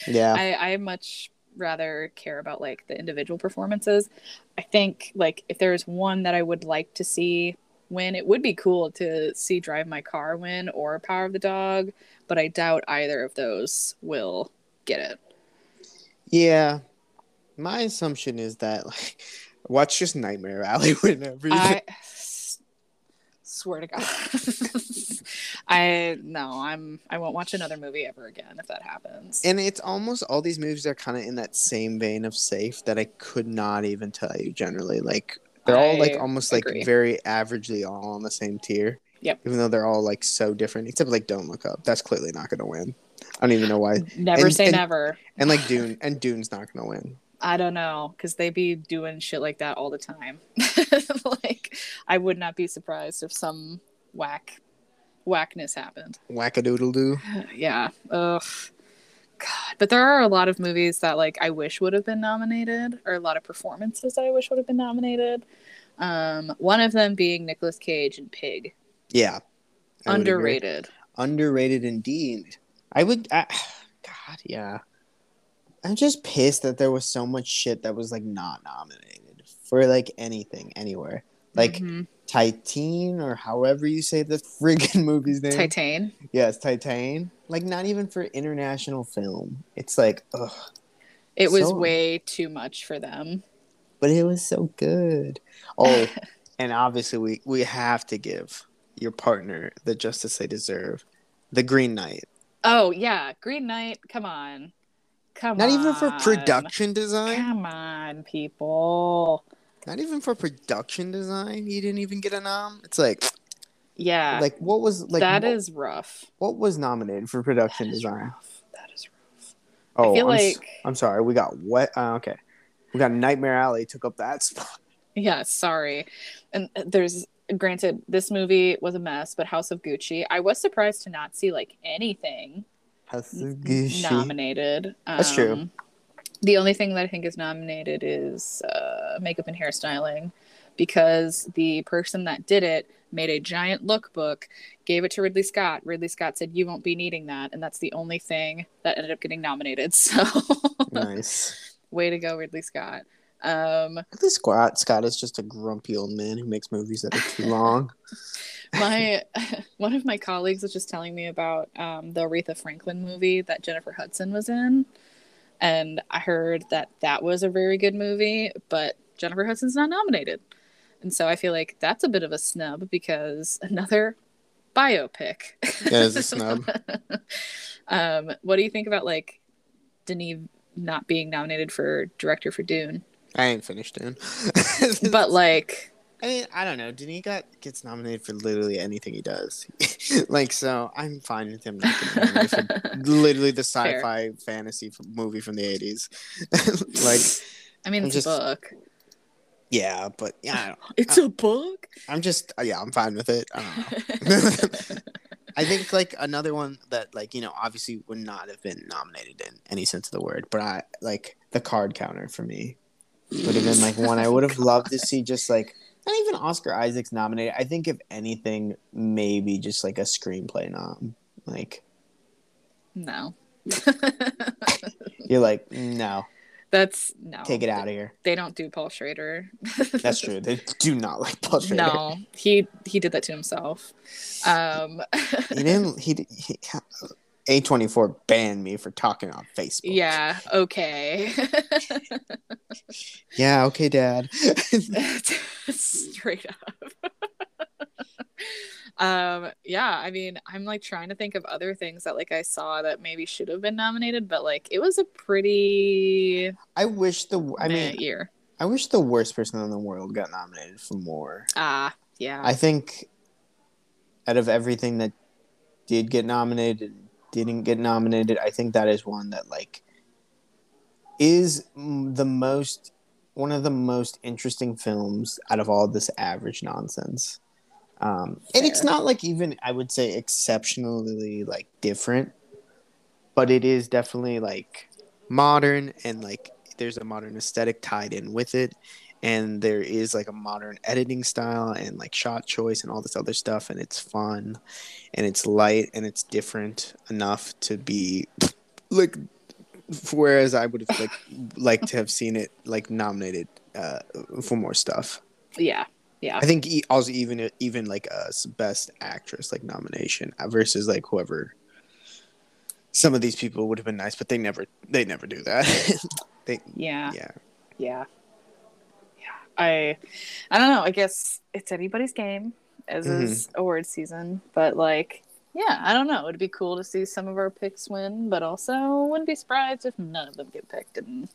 yeah, I I much rather care about like the individual performances. I think like if there's one that I would like to see win, it would be cool to see Drive My Car win or Power of the Dog, but I doubt either of those will get it. yeah. My assumption is that like watch just Nightmare Alley everything. I swear to God. I no, I'm I won't watch another movie ever again if that happens. And it's almost all these movies are kind of in that same vein of safe that I could not even tell you generally. Like they're all like almost agree. like very averagely all on the same tier. Yep. Even though they're all like so different, except like Don't Look Up. That's clearly not going to win. I don't even know why. never and- say and- never. And like Dune, and Dune's not going to win. I don't know because they be doing shit like that all the time. like I would not be surprised if some whack whackness happened. Wackadoodle doo. yeah. Ugh. God. But there are a lot of movies that like I wish would have been nominated, or a lot of performances that I wish would have been nominated. Um, one of them being Nicolas Cage and Pig. Yeah. I. Underrated. Underrated indeed. I would. I, God, yeah. I'm just pissed that there was so much shit that was like not nominated for like anything anywhere. Like Mhm. Titan or however you say the friggin' movie's name. Titan. Yes, Titan. Like not even for international film. It's like, ugh. It was So- way too much for them. But it was so good. Oh, and obviously we we have to give your partner the justice they deserve. The Green Knight. Oh yeah, Green Knight. Come on, come Not on. even for production design. Come on, people. Not even for production design. You didn't even get a nom. It's like Yeah, like what was like that what, is rough. what was nominated for production design? rough. That is rough. Oh, feel I'm, like- I'm sorry. We got what? Uh, okay, we got Nightmare Alley took up that spot. Yeah, sorry. And uh, there's granted this movie was a mess, but House of Gucci, I was surprised to not see like anything House of Gucci. nominated. That's true. Um, The only thing that I think is nominated is uh, makeup and hairstyling because the person that did it made a giant lookbook, gave it to Ridley Scott. Ridley Scott said, You won't be needing that. And that's the only thing that ended up getting nominated. So, nice. way to go, Ridley Scott. Um, Ridley Scott Scott is just a grumpy old man who makes movies that are too long. my one of my colleagues was just telling me about um, the Aretha Franklin movie that Jennifer Hudson was in, and I heard that that was a very good movie, but Jennifer Hudson's not nominated, and so I feel like that's a bit of a snub because another biopic. That is a snub. um, what do you think about like Denis not being nominated for director for Dune, I ain't finished Dune. but like I mean, I don't know. Denis got gets nominated for literally anything he does. like, so I'm fine with him not getting nominated for literally the sci-fi fantasy f- movie from the '80s. like, I mean I'm it's just- a book. yeah, but yeah, I It's a book. I'm just uh, yeah, I'm fine with it. I don't know. I think like another one that like you know obviously would not have been nominated in any sense of the word, but I like the card counter for me would have been like one I would have loved to see just like not even Oscar Isaac's nominated. I think if anything, maybe just like a screenplay nom. Like No. you're like no, That's no. take it out of here. They don't do Paul Schrader. That's true. They do not like Paul Schrader. no, he he did that to himself. Um, He didn't. He, he A twenty four banned me for talking on Facebook. yeah. Okay. Yeah. Okay, Dad. Straight up. um yeah i mean i'm like trying to think of other things that like i saw that maybe should have been nominated but like it was a pretty I wish the. I mean, year I wish the worst person in the world got nominated for more. ah yeah I think out of everything that did get nominated, didn't get nominated, I think that is one that like is the most one of the most interesting films out of all this average nonsense. Um, and it's not like even I would say exceptionally like different, but it is definitely like modern and like there's a modern aesthetic tied in with it and there is like a modern editing style and like shot choice and all this other stuff and it's fun and it's light and it's different enough to be like whereas i would have like liked to have seen it like nominated uh for more stuff. Yeah yeah. I think e- also even even like a s- best actress like nomination uh, versus like whoever some of these people would have been nice but they never they never do that. They yeah. yeah. Yeah i i don't know i guess it's anybody's game as Mm-hmm. is award season but like yeah, I don't know. It'd be cool to see some of our picks win, but also wouldn't be surprised if none of them get picked and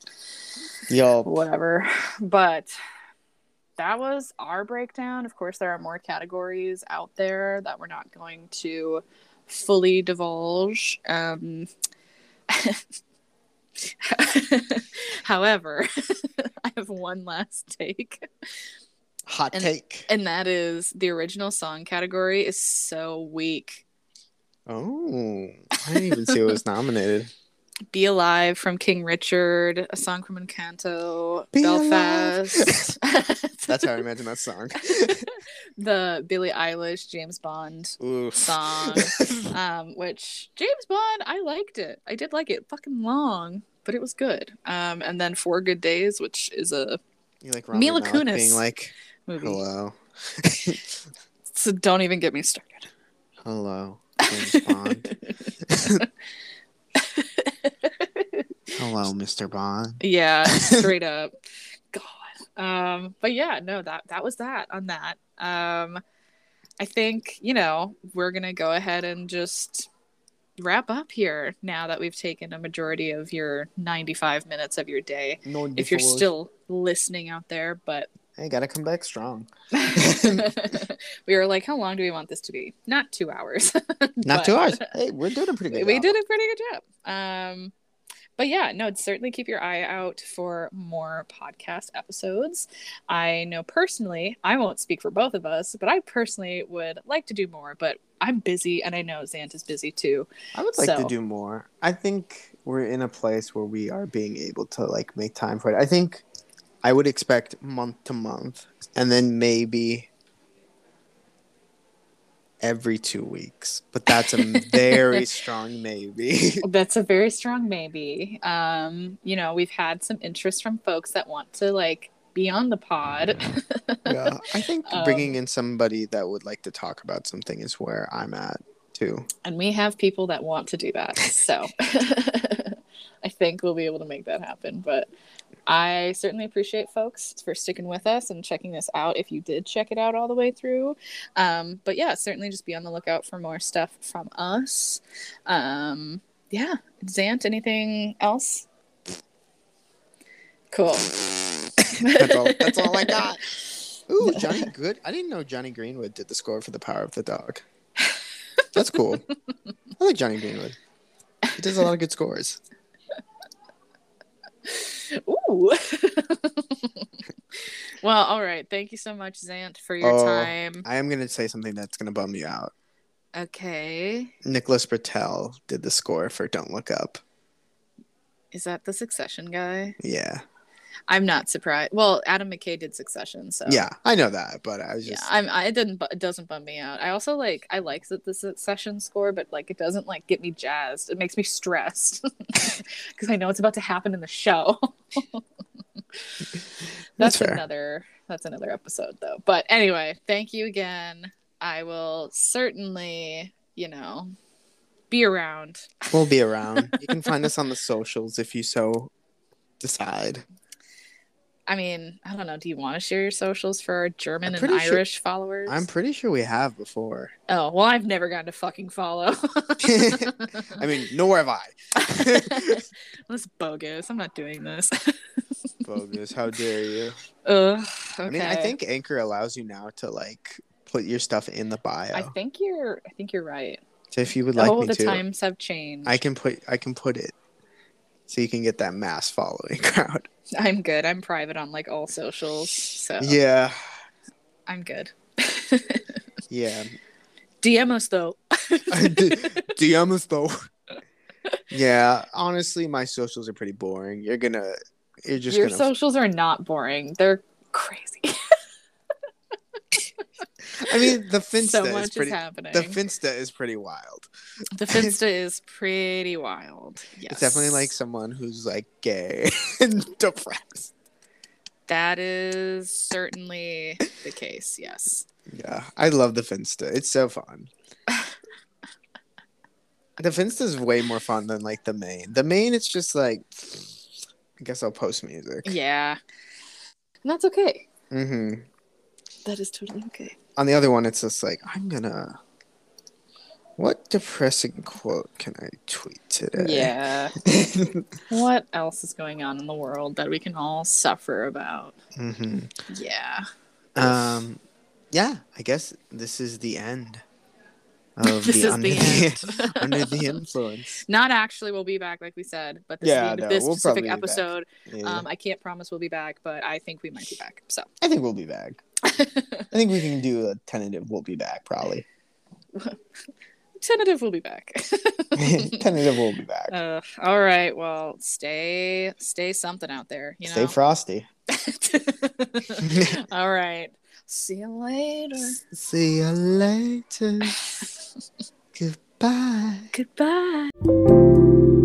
Yo, whatever. But that was our breakdown. Of course, there are more categories out there that we're not going to fully divulge. Um, however, I have one last take. hot And- take. And that is the original song category is so weak. Oh, I didn't even see it was nominated. Be Alive from King Richard, a song from Encanto, Be Belfast. That's how I imagine that song. the Billie Eilish James Bond Oof. song, um, which James Bond, I liked it. I did like it. Fucking long, but it was good. Um, and then Four Good Days, which is a You like Mila Rami Malek Kunis. being like, movie. hello, So don't even get me started. hello, James Bond. hello, Mr. Bond. yeah, straight up. God. Um, but yeah, no, that that was that on that. Um, I think you know we're gonna go ahead and just wrap up here now that we've taken a majority of your 95 minutes of your day No if you're still listening out there but hey, gotta come back strong. we were like how long do we want this to be not two hours Not two hours. Hey, we're doing a pretty good. we job. did a pretty good job um but yeah no certainly keep your eye out for more podcast episodes i know personally i won't speak for both of us but i personally would like to do more but i'm busy and i know zant is busy too I would like to do more. I think we're in a place where we are being able to like make time for it. I think I would expect month to month, and then maybe every two weeks. But that's a very strong maybe. That's a very strong maybe. Um, you know, we've had some interest from folks that want to like be on the pod. yeah, I think Um, bringing in somebody that would like to talk about something is where I'm at too. and we have people that want to do that. So I think we'll be able to make that happen. But I certainly appreciate folks for sticking with us and checking this out if you did check it out all the way through. Um, but yeah, certainly just be on the lookout for more stuff from us. Um, yeah. Zant, anything else? Cool. That's all. That's all I got. Ooh, Johnny Good. I didn't know Jonny Greenwood did the score for The Power of the Dog. That's cool. I like Jonny Greenwood. He does a lot of good scores. Ooh. well, all right. Thank you so much, Zant, for your Oh. time. I am gonna say something that's gonna bum you out. Okay. Nicholas Britell did the score for Don't Look Up. Is that the Succession guy? Yeah, I'm not surprised. Well, Adam McKay did Succession, so yeah, I know that, but I was yeah. just I'm. I it didn't. It doesn't bum me out. I also like. I like that the Succession score, but like it doesn't like get me jazzed. It makes me stressed because I know it's about to happen in the show. That's that's another. That's another episode, though. But anyway, thank you again. I will certainly, you know, be around. we'll be around. you can find us on the socials if you so decide. I mean, I don't know. Do you want to share your socials for our German and pretty sure- Irish followers? I'm pretty sure we have before. Oh, well, I've never gotten to fucking follow. I mean, nor have I. That's bogus. I'm not doing this. Bogus. How dare you? Ugh. Okay. I mean, I think Anchor allows you now to like put your stuff in the bio. I think you're. I think you're right. so if you would like oh, me the to, times have changed. I can put I can put it so you can get that mass following crowd. I'm good. I'm private on like all socials, so Yeah, I'm good. yeah. DM us though. DM us though. Yeah, honestly, my socials are pretty boring. You're gonna, you're just Your gonna. socials are not boring. They're crazy. I mean, the Finsta so is much pretty. is happening. The Finsta is pretty wild. The Finsta is pretty wild. Yes. It's definitely like someone who's like gay and depressed. that is certainly the case. Yes. Yeah, I love the Finsta. It's so fun. the Finsta is way more fun than like the main. The main, it's just like, I guess I'll post music. Yeah. And that's okay. Mm-hmm. That is totally okay. On the other one, it's just like I'm gonna What depressing quote can I tweet today? Yeah. what else is going on in the world that we can all suffer about? hmm Yeah. Um, yeah, I guess this is the end of This the is under the the, end. under the influence. Not actually, we'll be back, like we said, but this Yeah, the no, this we'll specific probably be back. episode. Yeah. Um, I can't promise we'll be back, but I think we might be back. So, I think we'll be back. I think we can do a tentative. We'll be back probably. tentative, we'll be back. tentative. We'll be back. uh, all right. Well, stay, stay something out there. You know. Stay frosty. all right. See you later. See you later. Goodbye. Goodbye.